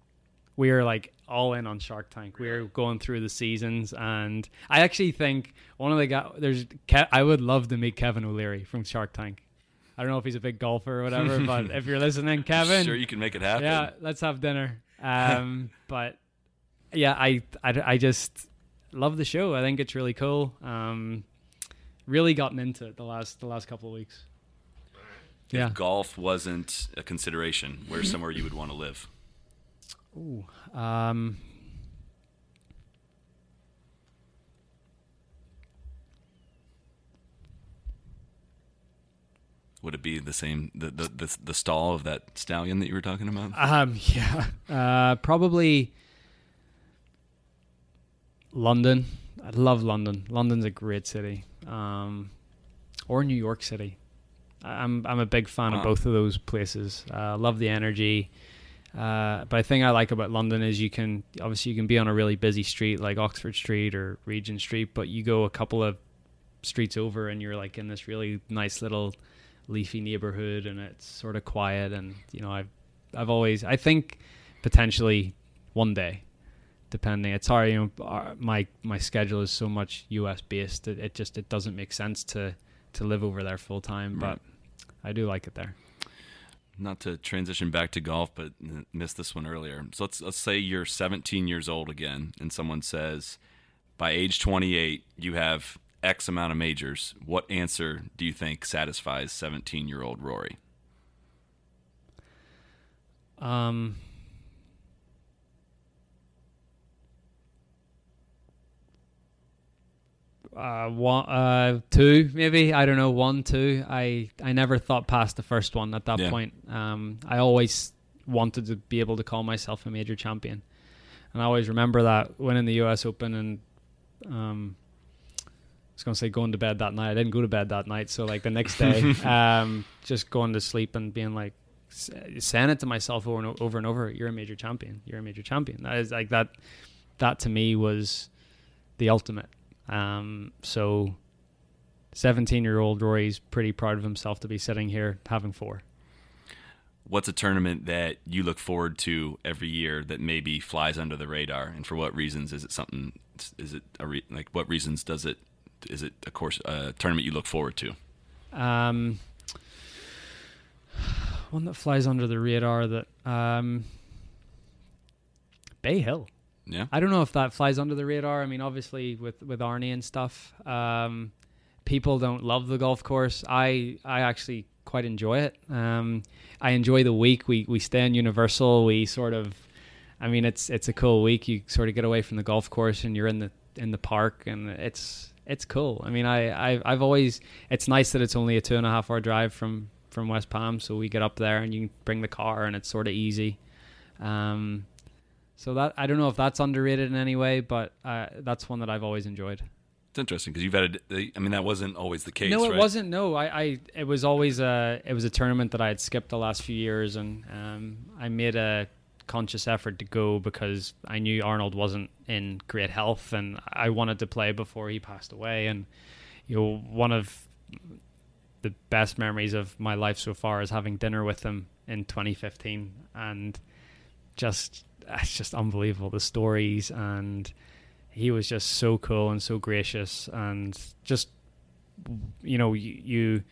We are like all in on Shark Tank. We're going through the seasons, and I actually think one of the guys there's Ke- I would love to meet Kevin O'Leary from Shark Tank. I don't know if he's a big golfer or whatever, but <laughs> if you're listening, Kevin, sure you can make it happen. Yeah, let's have dinner. Um, <laughs> but yeah, I, I I just love the show. I think it's really cool. Um, really gotten into it the last the last couple of weeks. If yeah. golf wasn't a consideration, where's somewhere you would want to live? Ooh, um, would it be the same the, the the, the stall of that stallion that you were talking about? Um, <laughs> yeah, uh, probably London. I love London. London's a great city. Um, or New York City. I'm I'm a big fan wow. of both of those places. I uh, love the energy. Uh, but the thing I like about London is you can obviously you can be on a really busy street like Oxford Street or Regent Street, but you go a couple of streets over and you're like in this really nice little leafy neighborhood and it's sort of quiet and you know I've I've always I think potentially one day depending. It's hard, you know. our- My my schedule is so much U.S. based. It, it just it doesn't make sense to to live over there full time. Right. But I do like it there. Not to transition back to golf, but missed this one earlier. So let's let's say you're 17 years old again, and someone says, by age 28, you have X amount of majors. What answer do you think satisfies 17 year old Rory? Um, uh, one, uh, two, maybe I don't know, one, two. I I never thought past the first one at that Yeah. point. Um, I always wanted to be able to call myself a major champion, and I always remember that winning the U.S. Open and um. I was gonna say going to bed that night. I didn't go to bed that night, so like the next day, <laughs> um, just going to sleep and being like, saying it to myself over and over and over you're a major champion you're a major champion that is like that that to me was the ultimate um so 17 year old rory's pretty proud of himself to be sitting here having four What's a tournament that you look forward to every year that maybe flies under the radar, and for what reasons? Is it something? Is it a re, like what reasons does it? Is it a course a tournament you look forward to? um one that flies under the radar that um bay hill Yeah. I don't know if that flies under the radar. I mean, obviously with with Arnie and stuff, um, people don't love the golf course. I I actually quite enjoy it. Um, I enjoy the week. We we stay in Universal. We sort of, I mean, it's it's a cool week. You sort of get away from the golf course and you're in the in the park, and it's it's cool. I mean, I I've, I've always it's nice that it's only a two and a half hour drive from from West Palm, so we get up there and you can bring the car and it's sort of easy. Um, so that I don't know if that's underrated in any way, but uh, that's one that I've always enjoyed. It's interesting because you've had a. I mean, that wasn't always the case. no, it right? wasn't. No, I, I it was always a it was a tournament that I had skipped the last few years, and um, I made a conscious effort to go because I knew Arnold wasn't in great health, and I wanted to play before he passed away. And you know, one of the best memories of my life so far is having dinner with him in 2015, and just it's just unbelievable. The stories and he was just so cool and so gracious and just you know you, you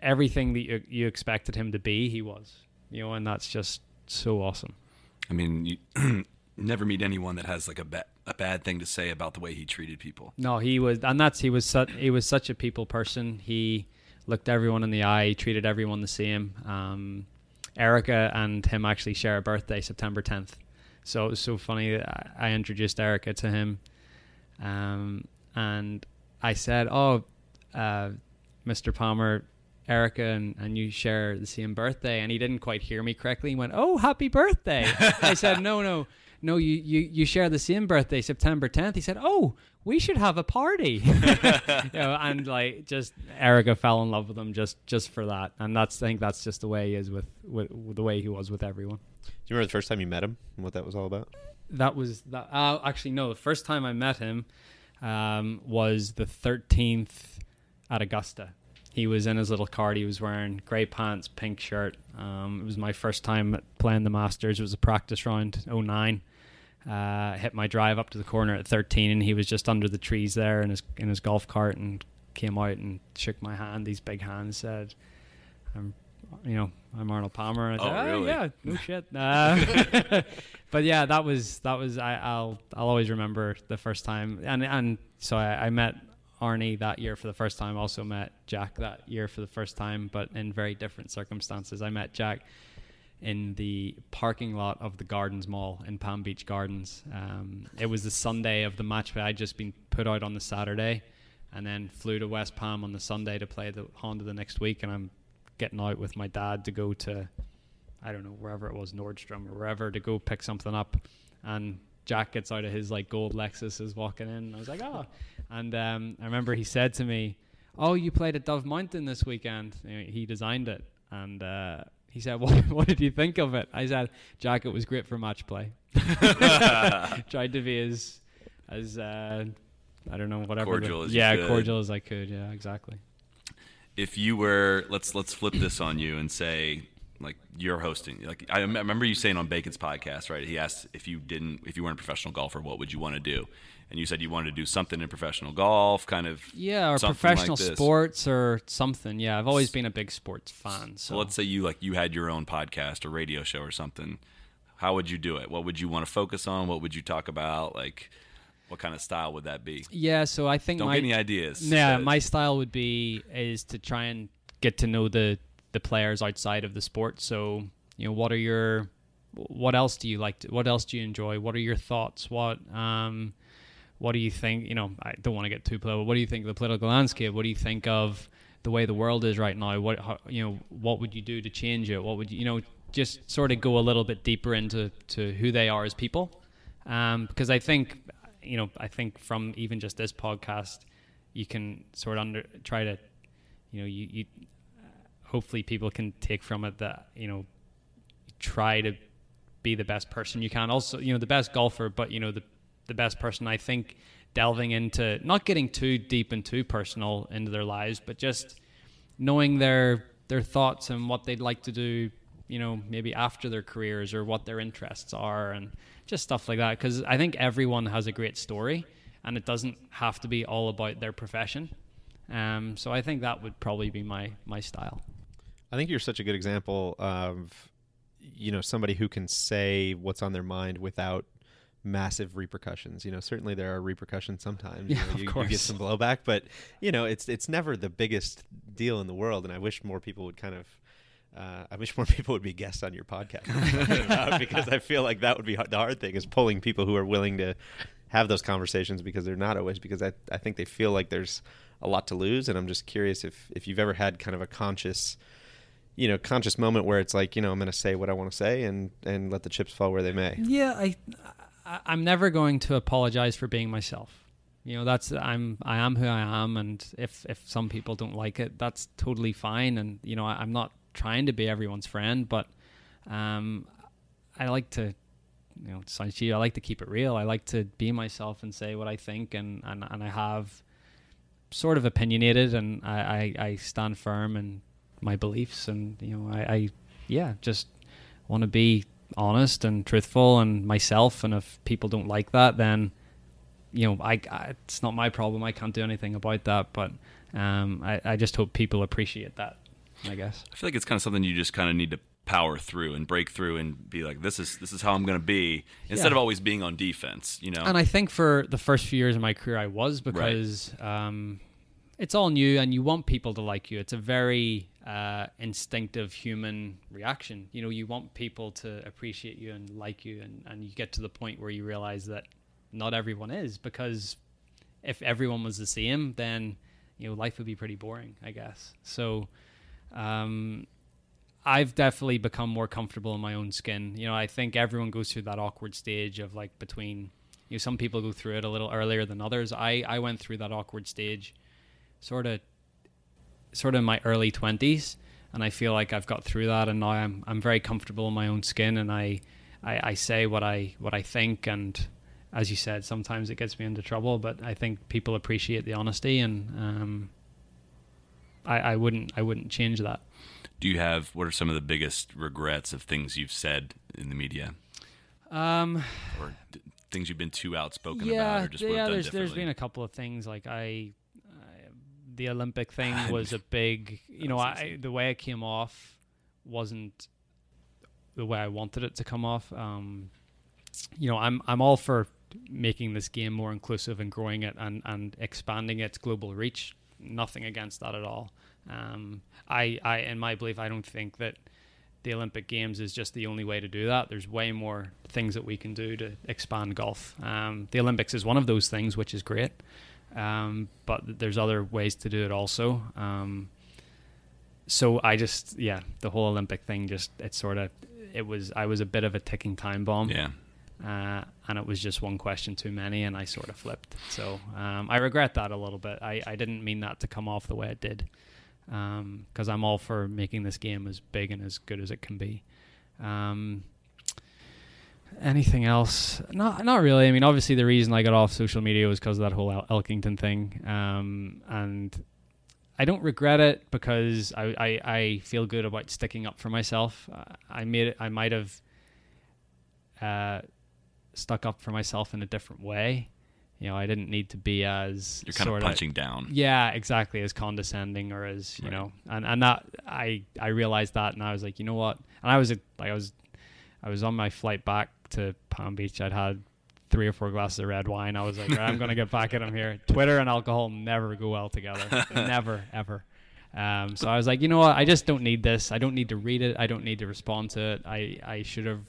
everything that you, you expected him to be he was you know and that's just so awesome. I mean, you <clears throat> never meet anyone that has like a bad a bad thing to say about the way he treated people. no he was and that's he was such he was such a people person. He looked everyone in the eye treated everyone the same. Um erica and him actually share a birthday september 10th so it was so funny I- introduced erica to him. Um and i said oh uh mr palmer erica and, and you share the same birthday. And he didn't quite hear me correctly. He went oh happy birthday. I said no no no you, you you share the same birthday september 10th he said oh we should have a party. <laughs> You know and like just erica fell in love with him just just for that. And that's i think that's just the way he is with, with, with the way he was with everyone. Do you remember the first time you met him and what that was all about? that was that uh, actually no the first time i met him um, was the 13th at augusta. He was in his little cart. He was wearing gray pants pink shirt. Um, it was my first time playing the masters. It was a practice round 09 uh, hit my drive up to the corner at 13 and he was just under the trees there in his in his golf cart and came out and shook my hand these big hands said i'm you know i'm arnold palmer. And I Oh, said, really? yeah no <laughs> shit. Uh, <laughs> but yeah that was that was I, i'll i'll always remember the first time. And and so I, I met arnie that year for the first time. Also met jack that year for the first time but in very different circumstances. I met jack in the parking lot of the Gardens Mall in Palm Beach Gardens. Um, it was the Sunday of the match, but I'd just been put out on the Saturday, and then flew to West Palm on the Sunday to play the Honda the next week. And I'm getting out with my dad to go to, I don't know wherever it was, Nordstrom or wherever to go pick something up, and Jack gets out of his like gold Lexus is walking in. I was like, oh, and um, I remember he said to me, "Oh, you played at Dove Mountain this weekend." He designed it, and uh, he said, <laughs> what, "What did you think of it?" I said, "Jack, it was great for match play." <laughs> Tried to be as as uh, I don't know whatever. the- Cordial as you yeah, could. cordial as I could. Yeah, exactly. If you were, let's let's flip this on you and say, like you're hosting. Like I remember you saying on Bacon's podcast, right? He asked if you didn't, if you weren't a professional golfer, what would you want to do? And you said you wanted to do something in professional golf, kind of Yeah, or professional like sports or something. Yeah, I've always been a big sports fan. So So let's say you like you had your own podcast or radio show or something. How would you do it? What would you want to focus on? What would you talk about? Like, what kind of style would that be? yeah, so I think Don't my get any ideas. Yeah, my style would be is to try and get to know the the players outside of the sport. So you know, what are your what else do you like? To, what else do you enjoy? What are your thoughts? What um, what do you think? You know, I don't want to get too political. What do you think of the political landscape? What do you think of the way the world is right now? What how, you know? What would you do to change it? What would you you know? Just sort of go a little bit deeper into to who they are as people, um, because I think you know I think from even just this podcast, you can sort of under try to, you know, you, you hopefully people can take from it that you know try to be the best person you can. Also, you know, the best golfer, but you know, the the best person. I think delving into not getting too deep and too personal into their lives, but just knowing their their thoughts and what they'd like to do. You know, maybe after their careers or what their interests are, and just stuff like that. Because I think everyone has a great story, and it doesn't have to be all about their profession. Um, so I think that would probably be my my style. I think you're such a good example of you know somebody who can say what's on their mind without massive repercussions. You know, certainly there are repercussions sometimes. Yeah, you, know, of you, you get some blowback, but you know, it's it's never the biggest deal in the world. And I wish more people would kind of. Uh, I wish more <laughs> people would be guests on your podcast <laughs> because I feel like that would be hard- the hard thing is pulling people who are willing to have those conversations because they're not always because I, I think they feel like there's a lot to lose and I'm just curious if if you've ever had kind of a conscious you know conscious moment where it's like you know I'm going to say what I want to say and and let the chips fall where they may. Yeah, I, I'm never going to apologize for being myself. You know, that's I'm I am who I am, and if if some people don't like it, that's totally fine. And you know, I, I'm not trying to be everyone's friend, but um, I like to, you know, sounds cheesy. I like to keep it real. I like to be myself and say what I think, and and and I have sort of opinionated, and I I, I stand firm in my beliefs, and you know, I, I yeah, just want to be honest and truthful and myself. And if people don't like that, then you know, I, I it's not my problem. I can't do anything about that. But um, I, I just hope people appreciate that. I guess. I feel like it's kind of something you just kind of need to power through and break through and be like, this is this is how I'm going to be, instead Yeah. of always being on defense. You know, And I think for the first few years of my career, I was because um, it's all new and you want people to like you. It's a very uh, instinctive human reaction. You know, you want people to appreciate you and like you, and, and you get to the point where you realize that not everyone is because if everyone was the same, then you know life would be pretty boring, I guess. So. Um, I've definitely become more comfortable in my own skin. You know, I think everyone goes through that awkward stage of like between, you know, some people go through it a little earlier than others. I, I went through that awkward stage sort of, sort of in my early 20s. And I feel like I've got through that. And now I'm, I'm very comfortable in my own skin and I, I, I say what I, what I think. And as you said, sometimes it gets me into trouble, but I think people appreciate the honesty and, um, I, I wouldn't, I wouldn't change that. do you have what are some of the biggest regrets of things you've said in the media, Um, or d- things you've been too outspoken yeah, about, or just yeah. There's there's been a couple of things like I the Olympic thing was a big. You know, I the way it came off wasn't the way I wanted it to come off. Um, you know, I'm I'm all for making this game more inclusive and growing it and and expanding its global reach. Nothing against that at all. Um, I I in my belief, I don't think that the Olympic Games is just the only way to do that. There's way more things that we can do to expand golf. Um, the Olympics is one of those things, which is great. Um, but there's other ways to do it also. Um, so I just, yeah, the whole Olympic thing just, it sort of, it was, I was a bit of a ticking time bomb. yeah. Uh, and it was just one question too many, and I sort of flipped. So um, I regret that a little bit. I, I didn't mean that to come off the way it did, because I'm all for making this game as big and as good as it can be. Um, anything else? Not not really. I mean, obviously the reason I got off social media was because of that whole El- Elkington thing, um, and I don't regret it because I, I, I feel good about sticking up for myself. Uh, I made it. I might have uh, stuck up for myself in a different way. You know, I didn't need to be as You're kind of sorta- punching down. Yeah, exactly. As condescending or as you Right. know, and and that I I realized that, and I was like, you know what? And I was like, I was I was on my flight back to Palm Beach. I'd had three or four glasses of red wine. I was like, right, I'm gonna get back at him here. <laughs> Twitter and alcohol never go well together. <laughs> never, ever. Um, so I was like, you know what? I just don't need this. I don't need to read it. I don't need to respond to it. I, I should have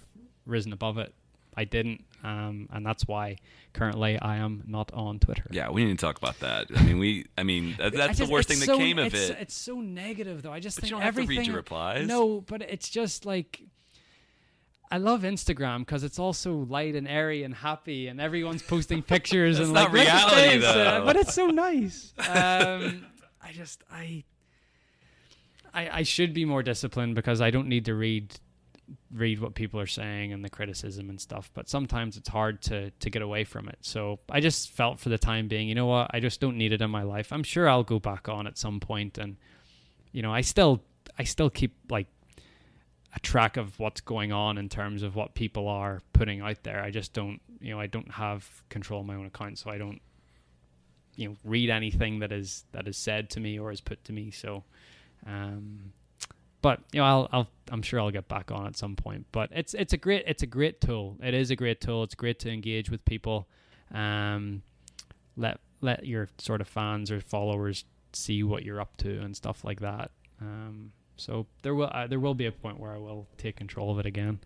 risen above it. I didn't, um, and that's why currently I am not on Twitter. Yeah, we need to talk about that. I mean, we. I mean, that, I that's just- the worst thing that came of it's, it. It's so negative, though. I just But think you don't have to read everything. your replies. No, but it's just like I love Instagram because it's all so light and airy and happy, and everyone's posting <laughs> pictures and like "Look at reality, uh, though. but it's so nice. <laughs> Um, I just I, I I should be more disciplined because I don't need to read read what people are saying and the criticism and stuff but sometimes it's hard to to get away from it so i just felt for the time being you know what i just don't need it in my life i'm sure i'll go back on at some point and you know i still i still keep like a track of what's going on in terms of what people are putting out there. I just don't you know i don't have control of my own account so i don't you know read anything that is that is said to me or is put to me. So um but you know I'll, I'll I'm sure I'll get back on at some point. But it's it's a great it's a great tool. It is a great tool. It's great to engage with people. Um let let your sort of fans or followers see what you're up to and stuff like that. Um so there will uh, there will be a point where I will take control of it again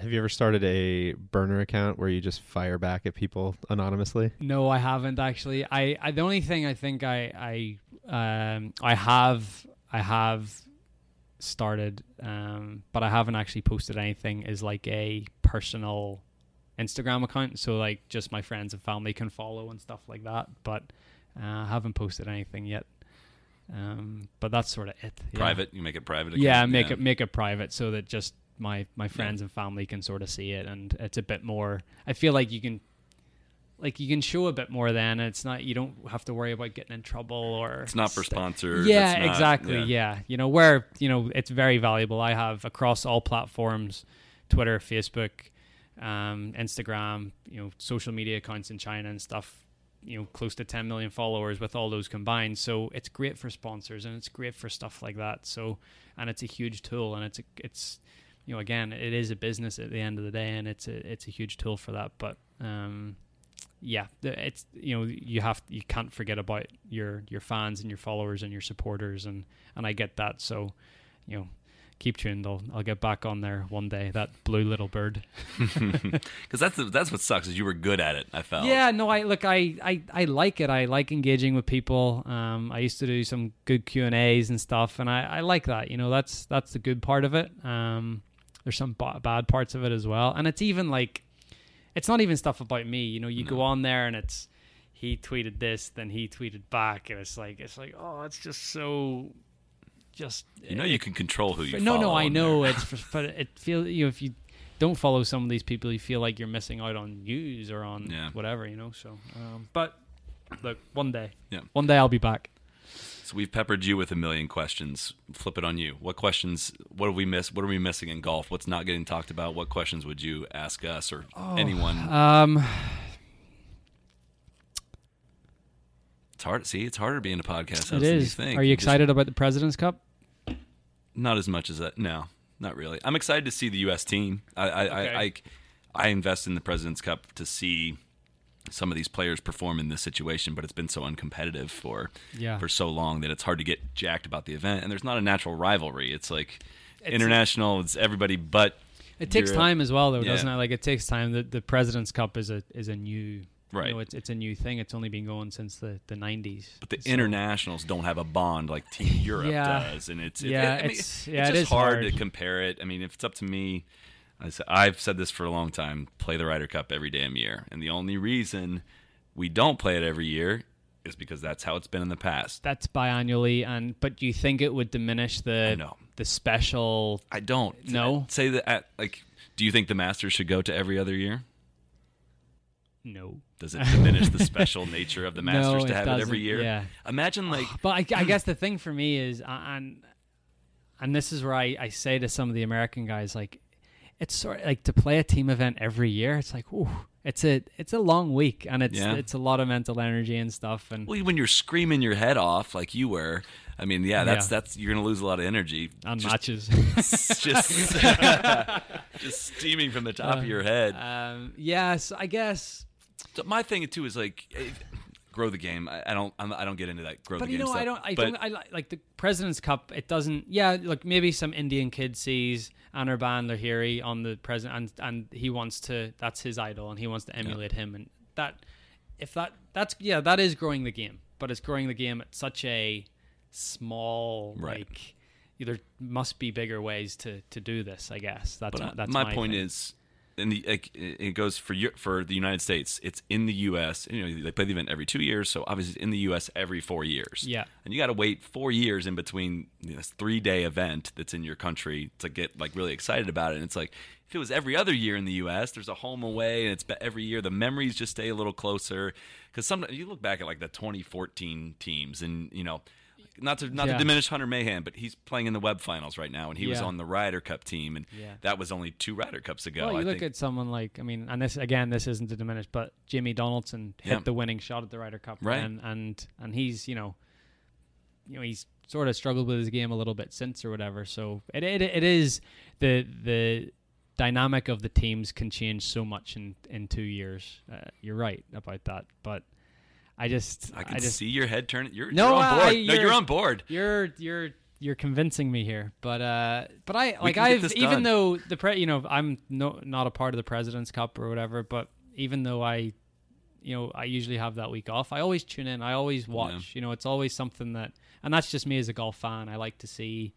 Have you ever started a burner account where you just fire back at people anonymously? No, I haven't actually. I, I the only thing I think I I um I have I have started um but I haven't actually posted anything is like a personal Instagram account so like just my friends and family can follow and stuff like that but uh, I haven't posted anything yet um but that's sort of it yeah. private. You make it private. yeah account, make it make it private so that just my my friends and family can sort of see it and it's a bit more i feel like you can like you can show a bit more then it's not you don't have to worry about getting in trouble or It's not for st- sponsors. yeah not- exactly yeah. yeah. you know where you know it's very valuable i have across all platforms twitter facebook um, instagram you know social media accounts in china and stuff you know close to 10 million followers with all those combined. So it's great for sponsors and it's great for stuff like that. So and it's a huge tool and it's a, it's you know again it is a business at the end of the day and it's a it's a huge tool for that. But um yeah it's you know you have you can't forget about your your fans and your followers and your supporters and and I get that. So you know keep tuned I'll, I'll get back on there one day that blue little bird <laughs> Because that's the, that's what sucks is you were good at it. I felt. yeah, no, I look, I, I, I like it. I like engaging with people. Um, I used to do some good Q and A's and stuff, and I, I like that. You know, that's that's the good part of it. Um, there's some ba- bad parts of it as well, and it's even like, it's not even stuff about me. You know, you go on there and it's he tweeted this, then he tweeted back, and it's like it's like oh, it's just so, just You know you can control who you. Follow. No, no, I know there. it's, but it feels you know if you don't follow some of these people, you feel like you're missing out on news or on Yeah. whatever, you know. So, um, but look, one day, Yeah. one day I'll be back. So we've peppered you with a million questions. Flip it on you. What questions? What have we missed? What are we missing in golf? What's not getting talked about? What questions would you ask us or anyone? Um, it's hard. To see, it's harder being a podcast. host it than. You. Are you just- excited about the President's Cup? Not as much as that. No, not really. I'm excited to see the U.S. team. I I, Okay. I, I I invest in the President's Cup to see some of these players perform in this situation, but it's been so uncompetitive for Yeah. for so long that it's hard to get jacked about the event. And there's not a natural rivalry. It's like It's- international. It's everybody but. It takes Europe. time as well, though, Yeah. doesn't it? Like it takes time. The the President's Cup is a is a new. Right. You know, it's, it's a new thing. It's only been going since the, the 90s. But the So- internationals don't have a bond like Team <laughs> Europe Yeah. does, and it's Yeah, I mean, it's- yeah, it's just is hard, hard. to compare it. I mean, if it's up to me, I've said this for a long time: play the Ryder Cup every damn year, and the only reason we don't play it every year is because that's how it's been in the past. That's biannually, and but do you think it would diminish the the special? I don't No? say that. At, like, do you think the Masters should go to every other year? No. Does it diminish the special <laughs> nature of the Masters it to have it every year? yeah. Imagine like <sighs> But I, I guess <clears throat> the thing for me is, uh, and and this is where I, I say to some of the American guys, like, it's sort of like to play a team event every year. It's like, ooh, it's a it's a long week, and it's Yeah. it's a lot of mental energy and stuff. And well, when you're screaming your head off like you were. I mean, yeah, that's Yeah. that's you're gonna lose a lot of energy. on just, matches. <laughs> just <laughs> just steaming from the top of your head. um, yes, I guess. So my thing too is like eh, grow the game. I, I don't I'm, I don't get into that grow But the you game know, stuff. I don't. I But don't. I like the President's Cup. It doesn't. Yeah, like maybe some Indian kid sees Anirban Lahiri on the president, and and he wants to. That's his idol, and he wants to emulate him. And that, if that, that's yeah, that is growing the game. But it's growing the game at such a small Right. like. There must be bigger ways to to do this. I guess that's But my, that's my, my point thing. is, in the like, it goes for for the United States. It's in the U.S. You know, they play the event every two years, so obviously it's in the U.S. every four years. Yeah. and you got to wait four years in between you know, this three day event that's in your country to get like really excited about it. And it's like if it was every other year in the U.S., there's a home away, and it's every year. The memories just stay a little closer because some you look back at like the 2014 teams, and you know. Not to not Yeah. to diminish Hunter Mahan, but he's playing in the Web Finals right now, and he was on the Ryder Cup team, and Yeah. that was only two Ryder Cups ago. Well, you I look think. at someone like I mean, and this again, this isn't to diminish, but Jamie Donaldson hit Yeah. the winning shot at the Ryder Cup, Right. And and and he's you know, you know he's sort of struggled with his game a little bit since or whatever. So it it, it is the the dynamic of the teams can change so much in in two years. Uh, you're right about that, but I just I can just see your head turning. You're, No, you're on board. I- no, you're- you're on board. you're you're you're convincing me here, but uh, but I like I've even done. though the pre, you know, I'm no not a part of the President's Cup or whatever, but even though I, you know, I usually have that week off, I always tune in. I always watch. You know, it's always something that, and that's just me as a golf fan. I like to see.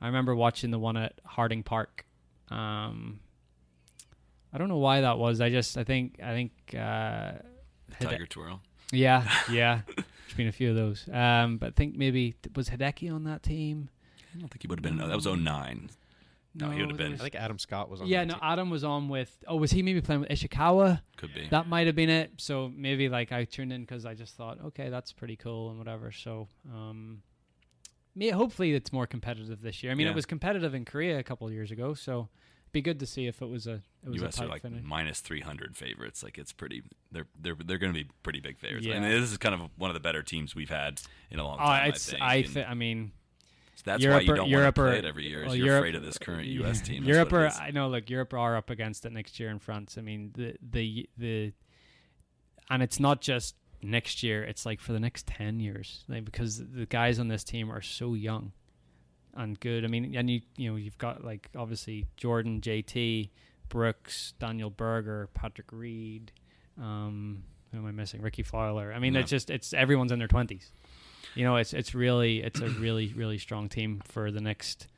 I remember watching the one at Harding Park. Um, I don't know why that was. I just I think I think uh, Tiger twirl. Yeah, yeah. There's been a few of those. Um, but I think maybe was Hideki on that team. I don't think he would have been. No, that was 09. No, he would have been. I think Adam Scott was on. Yeah, no. team. Adam was on with. Oh, was he maybe playing with Ishikawa? Could be. That might have been it. So maybe like I tuned in because I just thought, okay, that's pretty cool and whatever. So, um, me hopefully it's more competitive this year. I mean, Yeah. it was competitive in Korea a couple of years ago, so it'd be good to see if it was a it was U.S. a are like finish. minus 300 favorites. Like it's pretty. They're they're they're going to be pretty big favorites. Yeah. And this is kind of one of the better teams we've had in a long Oh, time. it's I think. I thi- I mean, so that's Europe why you or- don't Europe want to or- play it every year. Is well, you're Europe- afraid of this uh, current Yeah. U.S. team. That's Europe are. I know look Europe are up against it next year in France. I mean the the the and it's not just next year, it's like for the next 10 years like because the guys on this team are so young and good. I mean and you you know you've got like obviously Jordan, JT, Brooks, Daniel Berger, Patrick Reed, um who am I missing? Rickie Fowler. I mean Yeah. it's just it's everyone's in their 20s. You know, it's it's really it's a really really strong team for the next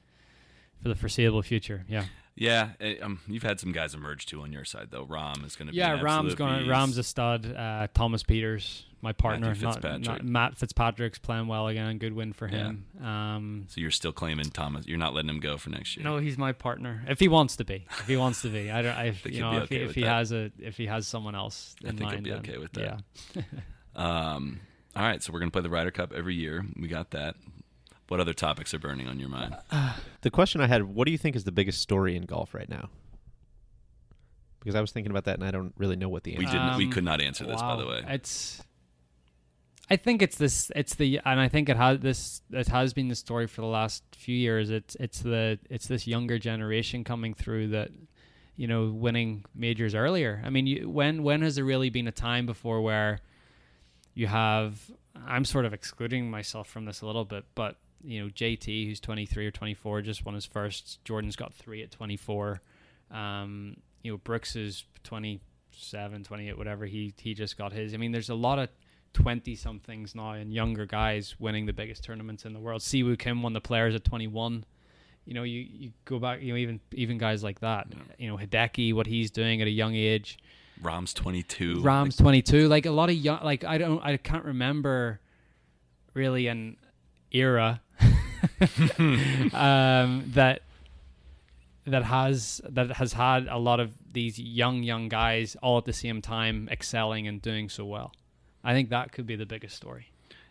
for the foreseeable future. Yeah. Yeah, eh, um, you've had some guys emerge too on your side though. Rahm is going to be Yeah, Rahm's going. beast. Rahm's a stud. Uh, Thomas Pieters, my partner, Matthew not, Fitzpatrick. not Matt Fitzpatrick's playing well again. Good win for Yeah. him. Um, So you're still claiming Thomas. You're not letting him go for next year. no, he's my partner. If he wants to be, if he wants to be, I don't. I, <laughs> think you he'll know, be if, he, okay if he has a, if he has someone else I in think he'll mind, be then, okay with that. Yeah. <laughs> Um, all right, so we're going to play the Ryder Cup every year. We got that. What other topics are burning on your mind? The question I had: What do you think is the biggest story in golf right now? Because I was thinking about that, and I don't really know what the answer. We answer. didn't. we Um, could not answer this, by the way. It's. I think it's this. It's the, and I think it has this. It has been the story for the last few years. It's it's the it's this younger generation coming through that, you know, winning majors earlier. I mean, you, when when has there really been a time before where you have? I'm sort of excluding myself from this a little bit, but you know, JT who's 23 or 24 just won his first. Jordan's got three at 24. Um, you know, Brooks is 27, 28, whatever. He he just got his. I mean, there's a lot of 20 somethings now and younger guys winning the biggest tournaments in the world. Siwoo Kim won the players at 21. You know, you, you go back, you know, even even guys like that. You know, Hideki, what he's doing at a young age. Rahm's 22. Rahms 22. Like a lot of young, like I don't, I can't remember really an era <laughs> um, that that has that has had a lot of these young young guys all at the same time excelling and doing so well. I think that could be the biggest story.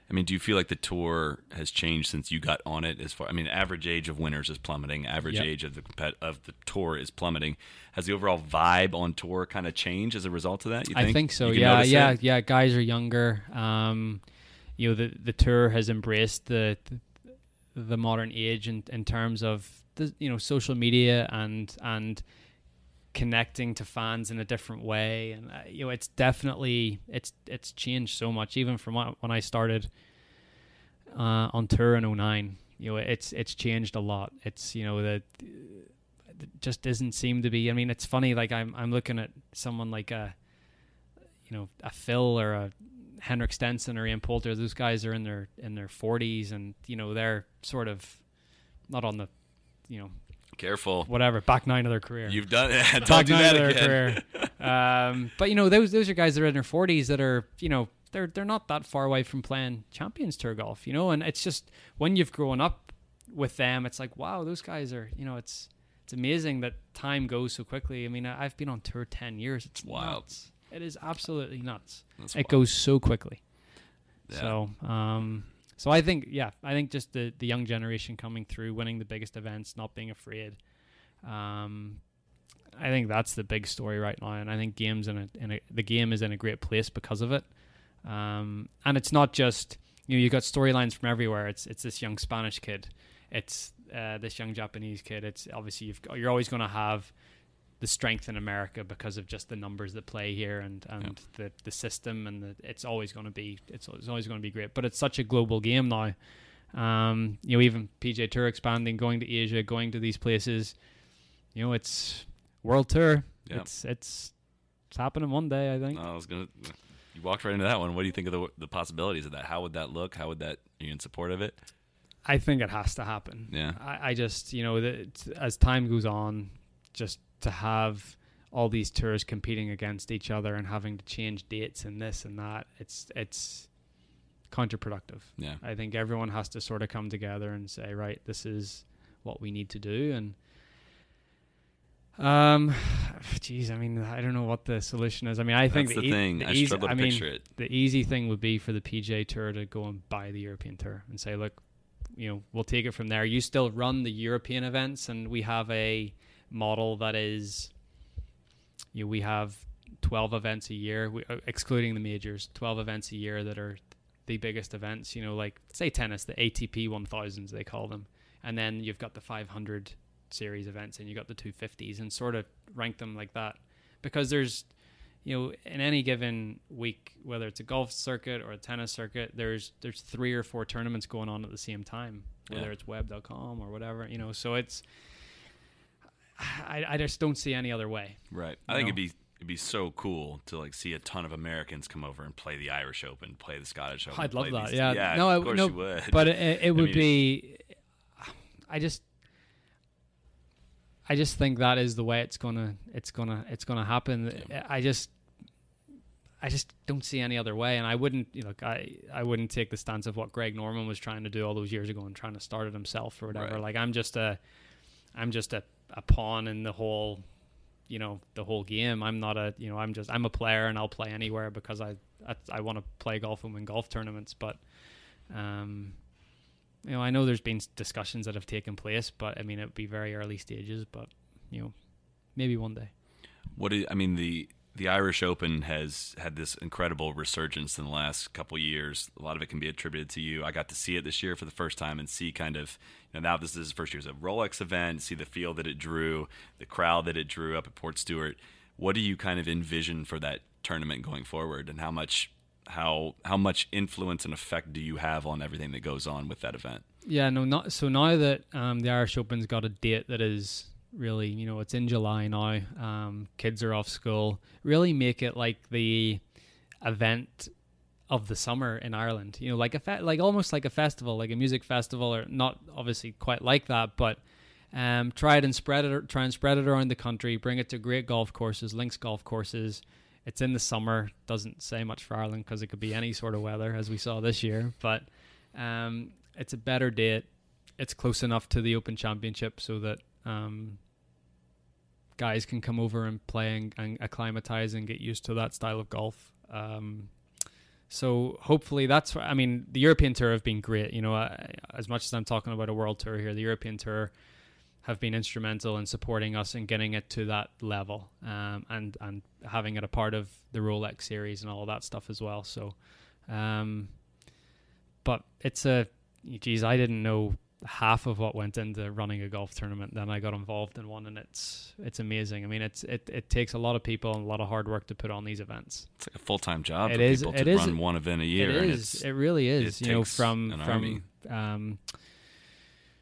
I mean, do you feel like the tour has changed since you got on it? As far, I mean, average age of winners is plummeting. Average Yep. age of the compet- of the tour is plummeting. Has the overall vibe on tour kind of changed as a result of that? You think? I think so. Yeah, yeah, it? yeah. Guys are younger. Um, you know, the the tour has embraced the the, the modern age in, in terms of the you know social media and and connecting to fans in a different way. And uh, you know it's definitely it's it's changed so much. Even from when I started uh, on tour in 09 you know it's it's changed a lot. It's you know that just doesn't seem to be I mean it's funny like I'm I'm looking at someone like a you know a Phil or a Henrik Stenson or Ian Poulter those guys are in their in their 40s and you know they're sort of not on the you know Careful. whatever back nine of their career You've done it. <laughs> Don't back do nine that of their again. career. <laughs> Um, but you know, those those are guys that are in their forties that are you know they're they're not that far away from playing Champions Tour golf. You know, and it's just when you've grown up with them, it's like wow, those guys are you know it's it's amazing that time goes so quickly. I mean, I've been on tour ten years. It's Wild. nuts. It is absolutely nuts. That's it wild. goes so quickly. Yeah. So, um, so I think, yeah, I think just the the young generation coming through, winning the biggest events, not being afraid. Um, I think that's the big story right now, and I think games in a, in a the game is in a great place because of it. Um, and it's not just you know you got storylines from everywhere. It's it's this young Spanish kid, it's uh, this young Japanese kid. It's obviously you've got, you're always going to have the strength in America because of just the numbers that play here and and the the system and the, it's always going to be it's, it's always going to be great. But it's such a global game now. Um, you know, even PGA Tour expanding, going to Asia, going to these places. You know, it's world tour. Yeah. It's it's it's happening one day. I think. I was gonna. You walked right into that one. What do you think of the the possibilities of that? How would that look? How would that? Are you in support of it? I think it has to happen. Yeah. I, I just, you know, that as time goes on, just to have all these tours competing against each other and having to change dates and this and that, it's it's counterproductive. Yeah. I think everyone has to sort of come together and say, right, this is what we need to do, and um, <sighs> geez, I mean, I don't know what the solution is. I mean, I think That's the e- thing. I easy- struggle to I mean, picture it. the easy thing would be for the PGA Tour to go and buy the European Tour and say, look, you know, we'll take it from there. You still run the European events, and we have a model that is, you know, we have 12 events a year, we, uh, excluding the majors, 12 events a year that are the biggest events, you know, like say tennis, the ATP 1000s, they call them. And then you've got the 500 series events and you've got the 250s and sort of rank them like that. Because there's, you know, in any given week, whether it's a golf circuit or a tennis circuit, there's there's three or four tournaments going on at the same time, whether Yeah. it's web.com or whatever, you know. So it's, I, I just don't see any other way. Right. I think know? it'd be it'd be so cool to like see a ton of Americans come over and play the Irish Open, play the Scottish Open. I'd love that. these- Yeah. yeah. no, of I, course no, you would. but it, it I would mean, be. I just, I just think that is the way it's gonna, it's gonna, it's gonna happen. I just, I just don't see any other way, and I wouldn't, you know, look, I, I wouldn't take the stance of what Greg Norman was trying to do all those years ago and trying to start it himself or whatever. Right. Like I'm just a, I'm just a, a pawn in the whole you know the whole game. I'm not a you know I'm just I'm a player and I'll play anywhere because I I, I want to play golf and win golf tournaments. But um, you know I know there's been discussions that have taken place, but I mean it would be very early stages. But you know maybe one day. What you- I mean the the Irish Open has had this incredible resurgence in the last couple years. A lot of it can be attributed to you. I got to see it this year for the first time and see kind of you know, now this is the first year as a Rolex event. See the field that it drew, the crowd that it drew up at Portstewart. What do you kind of envision for that tournament going forward, and how much how how much influence and effect do you have on everything that goes on with that event? Yeah, no, not so now that um, the Irish Open's got a date that is really, you know, it's in July now. Um, kids are off school. Really make it like the event of the summer in Ireland. You know, like a fe- like almost like a festival, like a music festival, or not obviously quite like that, but um, try it and spread it. Try and spread it around the country. Bring it to great golf courses, links golf courses. It's in the summer. Doesn't say much for Ireland because it could be any sort of weather, as we saw this year. But um, it's a better date. It's close enough to the Open Championship so that um, guys can come over and play and, and acclimatize and get used to that style of golf. Um, so hopefully that's I mean. The European Tour have been great. You know, I, as much as I'm talking about a world tour here, the European Tour have been instrumental in supporting us and getting it to that level, um, and and having it a part of the Rolex series and all that stuff as well. So, um, but it's a, geez, I didn't know half of what went into running a golf tournament. Then I got involved in one, and it's it's amazing. I mean, it's it, it takes a lot of people and a lot of hard work to put on these events. It's like a full time job. It for is- people it to is- run one event a year. It it's- It really is. it you know, from from um,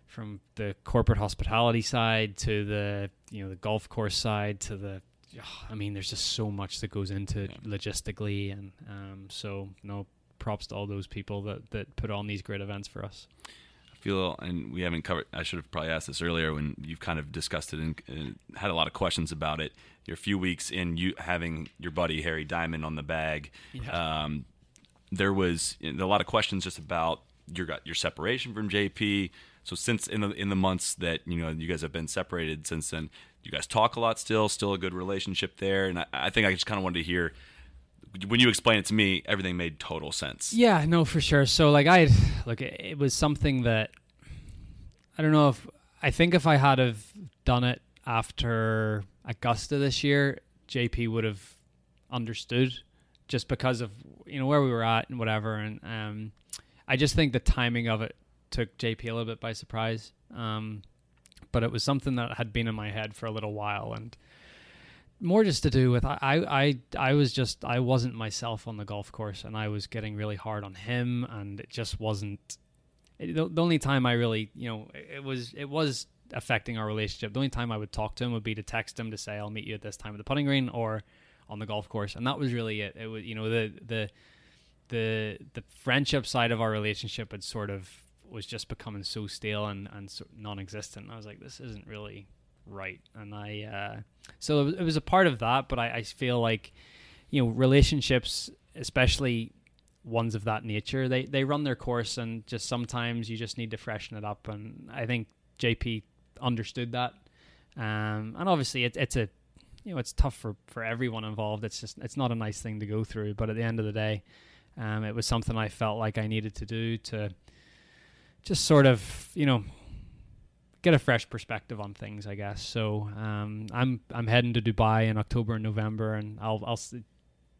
from the corporate hospitality side to the you know the golf course side to the. <sighs> I mean, there's just so much that goes into it logistically, and um, so no props to all those people that that put on these great events for us. Feel, and we haven't covered. I should have probably asked this earlier when you've kind of discussed it and, and had a lot of questions about it. You're a few weeks in, you having your buddy Harry Diamond on the bag. Yeah. Um, there was you know, a lot of questions just about your your separation from JP. So since in the in the months that you know you guys have been separated since then, you guys talk a lot still. Still a good relationship there, and I, I think I just kind of wanted to hear when you explain it to me, everything made total sense. Yeah, no, for sure. So like I it it was something that I don't know if I think if I had have done it after Augusta this year, JP would have understood just because of you know where we were at and whatever and um I just think the timing of it took JP a little bit by surprise. Um but it was something that had been in my head for a little while and more just to do with I, I I was just I wasn't myself on the golf course and I was getting really hard on him and it just wasn't it, the, the only time I really you know it was it was affecting our relationship. The only time I would talk to him would be to text him to say I'll meet you at this time at the putting green or on the golf course and that was really it. It was you know the the the the friendship side of our relationship had sort of was just becoming so stale and and so non-existent. I was like this isn't really right. And i uh so it was, a part of that but I, I feel like you know relationships especially ones of that nature they they run their course and just sometimes you just need to freshen it up. And i think jp understood that. Um and obviously it, it's a you know it's tough for for everyone involved. It's just it's not a nice thing to go through. But at the end of the day um it was something i felt like i needed to do to just sort of you know get a fresh perspective on things, I guess. So um, I'm I'm heading to Dubai in October and November, and I'll I'll see,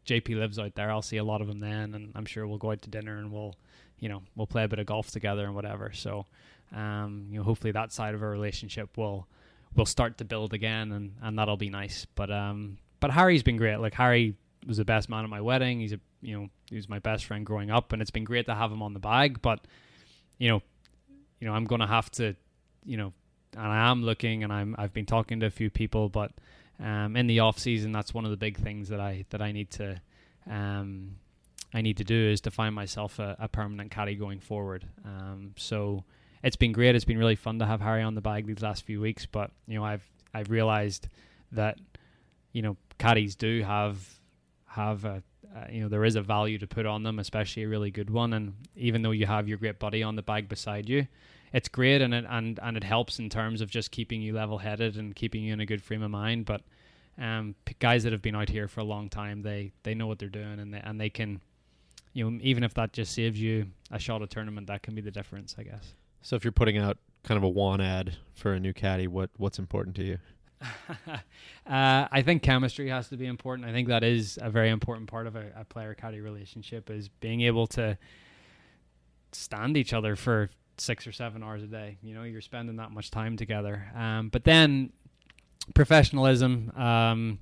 JP lives out there. I'll see a lot of him then, and I'm sure we'll go out to dinner and we'll you know we'll play a bit of golf together and whatever. So um, you know hopefully that side of our relationship will will start to build again, and and that'll be nice. But um but Harry's been great. Like Harry was the best man at my wedding. He's a you know he was my best friend growing up, and it's been great to have him on the bag. But you know you know I'm gonna have to you know, and I am looking, and I'm I've been talking to a few people, but um, in the off season, that's one of the big things that I that I need to um, I need to do is to find myself a, a permanent caddy going forward. Um, so it's been great. It's been really fun to have Harry on the bag these last few weeks, but you know I've I've realised that you know caddies do have have a uh, you know there is a value to put on them, especially a really good one. And even though you have your great buddy on the bag beside you, it's great and it and and it helps in terms of just keeping you level headed and keeping you in a good frame of mind. But um, p- guys that have been out here for a long time, they they know what they're doing and they and they can, you know, even if that just saves you a shot at tournament, that can be the difference, I guess. So if you're putting out kind of a want ad for a new caddy, what what's important to you? <laughs> uh, I think chemistry has to be important. I think that is a very important part of a, a player caddy relationship is being able to stand each other for six or seven hours a day. You know, you're spending that much time together. Um, but then professionalism, um,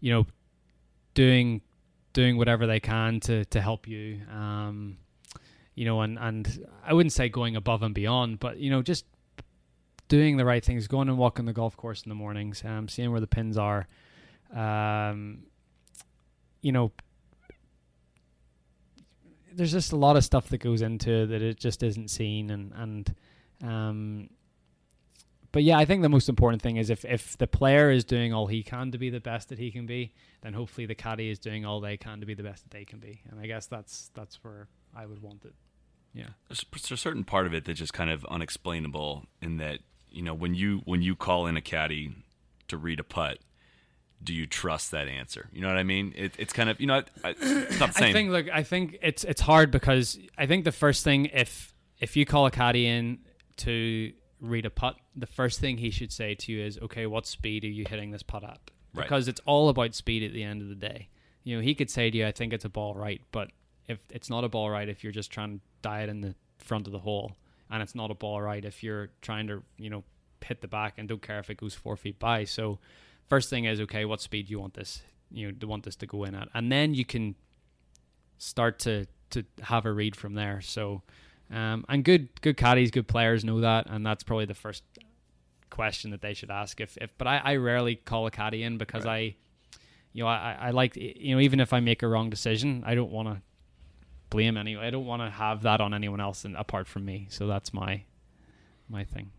you know, doing doing whatever they can to to help you. Um, you know, and and I wouldn't say going above and beyond, but you know, just doing the right things, going and walking the golf course in the mornings, um, seeing where the pins are, um, you know, there's just a lot of stuff that goes into that it just isn't seen, and and um, but yeah, I think the most important thing is if if the player is doing all he can to be the best that he can be, then hopefully the caddy is doing all they can to be the best that they can be, and I guess that's that's where I would want it. Yeah. There's, there's a certain part of it that's just kind of unexplainable in that you know when you when you call in a caddy to read a putt, do you trust that answer? You know what I mean? It, it's kind of you know I, it's not the same. I think look, I think it's it's hard because I think the first thing if if you call a caddy in to read a putt, the first thing he should say to you is, okay, what speed are you hitting this putt at? Right. Because it's all about speed at the end of the day. You know, he could say to you, I think it's a ball right, but if it's not a ball right, if you're just trying to die it in the front of the hole, and it's not a ball right if you're trying to, you know, hit the back and don't care if it goes four feet by. So, first thing is, okay, what speed do you want this, you know, do want this to go in at, and then you can start to to have a read from there. So, um, and good good caddies, good players know that, and that's probably the first question that they should ask. If if but I, I rarely call a caddy in because I, you know, I I like you know even if I make a wrong decision, I don't want to blame anyone. I don't want to have that on anyone else and apart from me. So that's my my thing.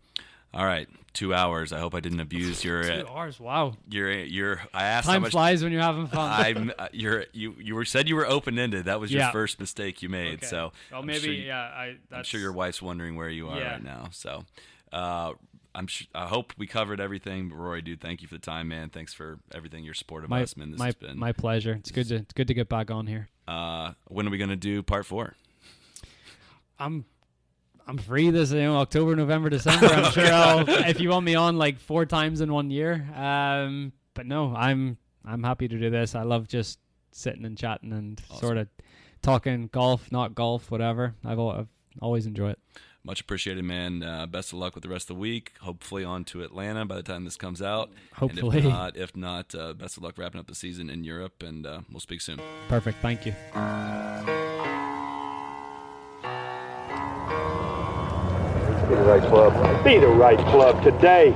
All right, two hours. I hope I didn't abuse your Two hours. Wow. your your. I asked how Time much. flies when you're having fun. <laughs> I'm <laughs> uh, you're you you were said you were open ended. That was your Yeah. first mistake you made. Okay. So well, I'm maybe sure you- yeah. I that's, I'm sure your wife's wondering where you are Yeah. right now. So, uh, I'm sure, I hope we covered everything. But Roy, dude, thank you for the time, man. Thanks for everything. Your support of my us, man. This my, has been. my pleasure. It's good to it's good to get back on here. uh, when are we gonna do part four? I'm I'm free this you know October, November, December. I'm sure <laughs> I'll if you want me on like four times in one year. Um, but no, I'm I'm happy to do this. I love just sitting and chatting and sort of talking golf, not golf, whatever. I've, I've always enjoyed it. Much appreciated, man. Uh, best of luck with the rest of the week. Hopefully, on to Atlanta by the time this comes out. Hopefully. and if <laughs> not, if not, uh, best of luck wrapping up the season in Europe, and uh, we'll speak soon. Perfect. Thank you. Be the right club. Be the right club today.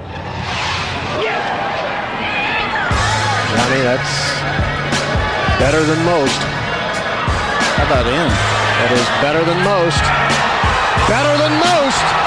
Johnny, that's better than most. How about in? That is better than most. Better than most.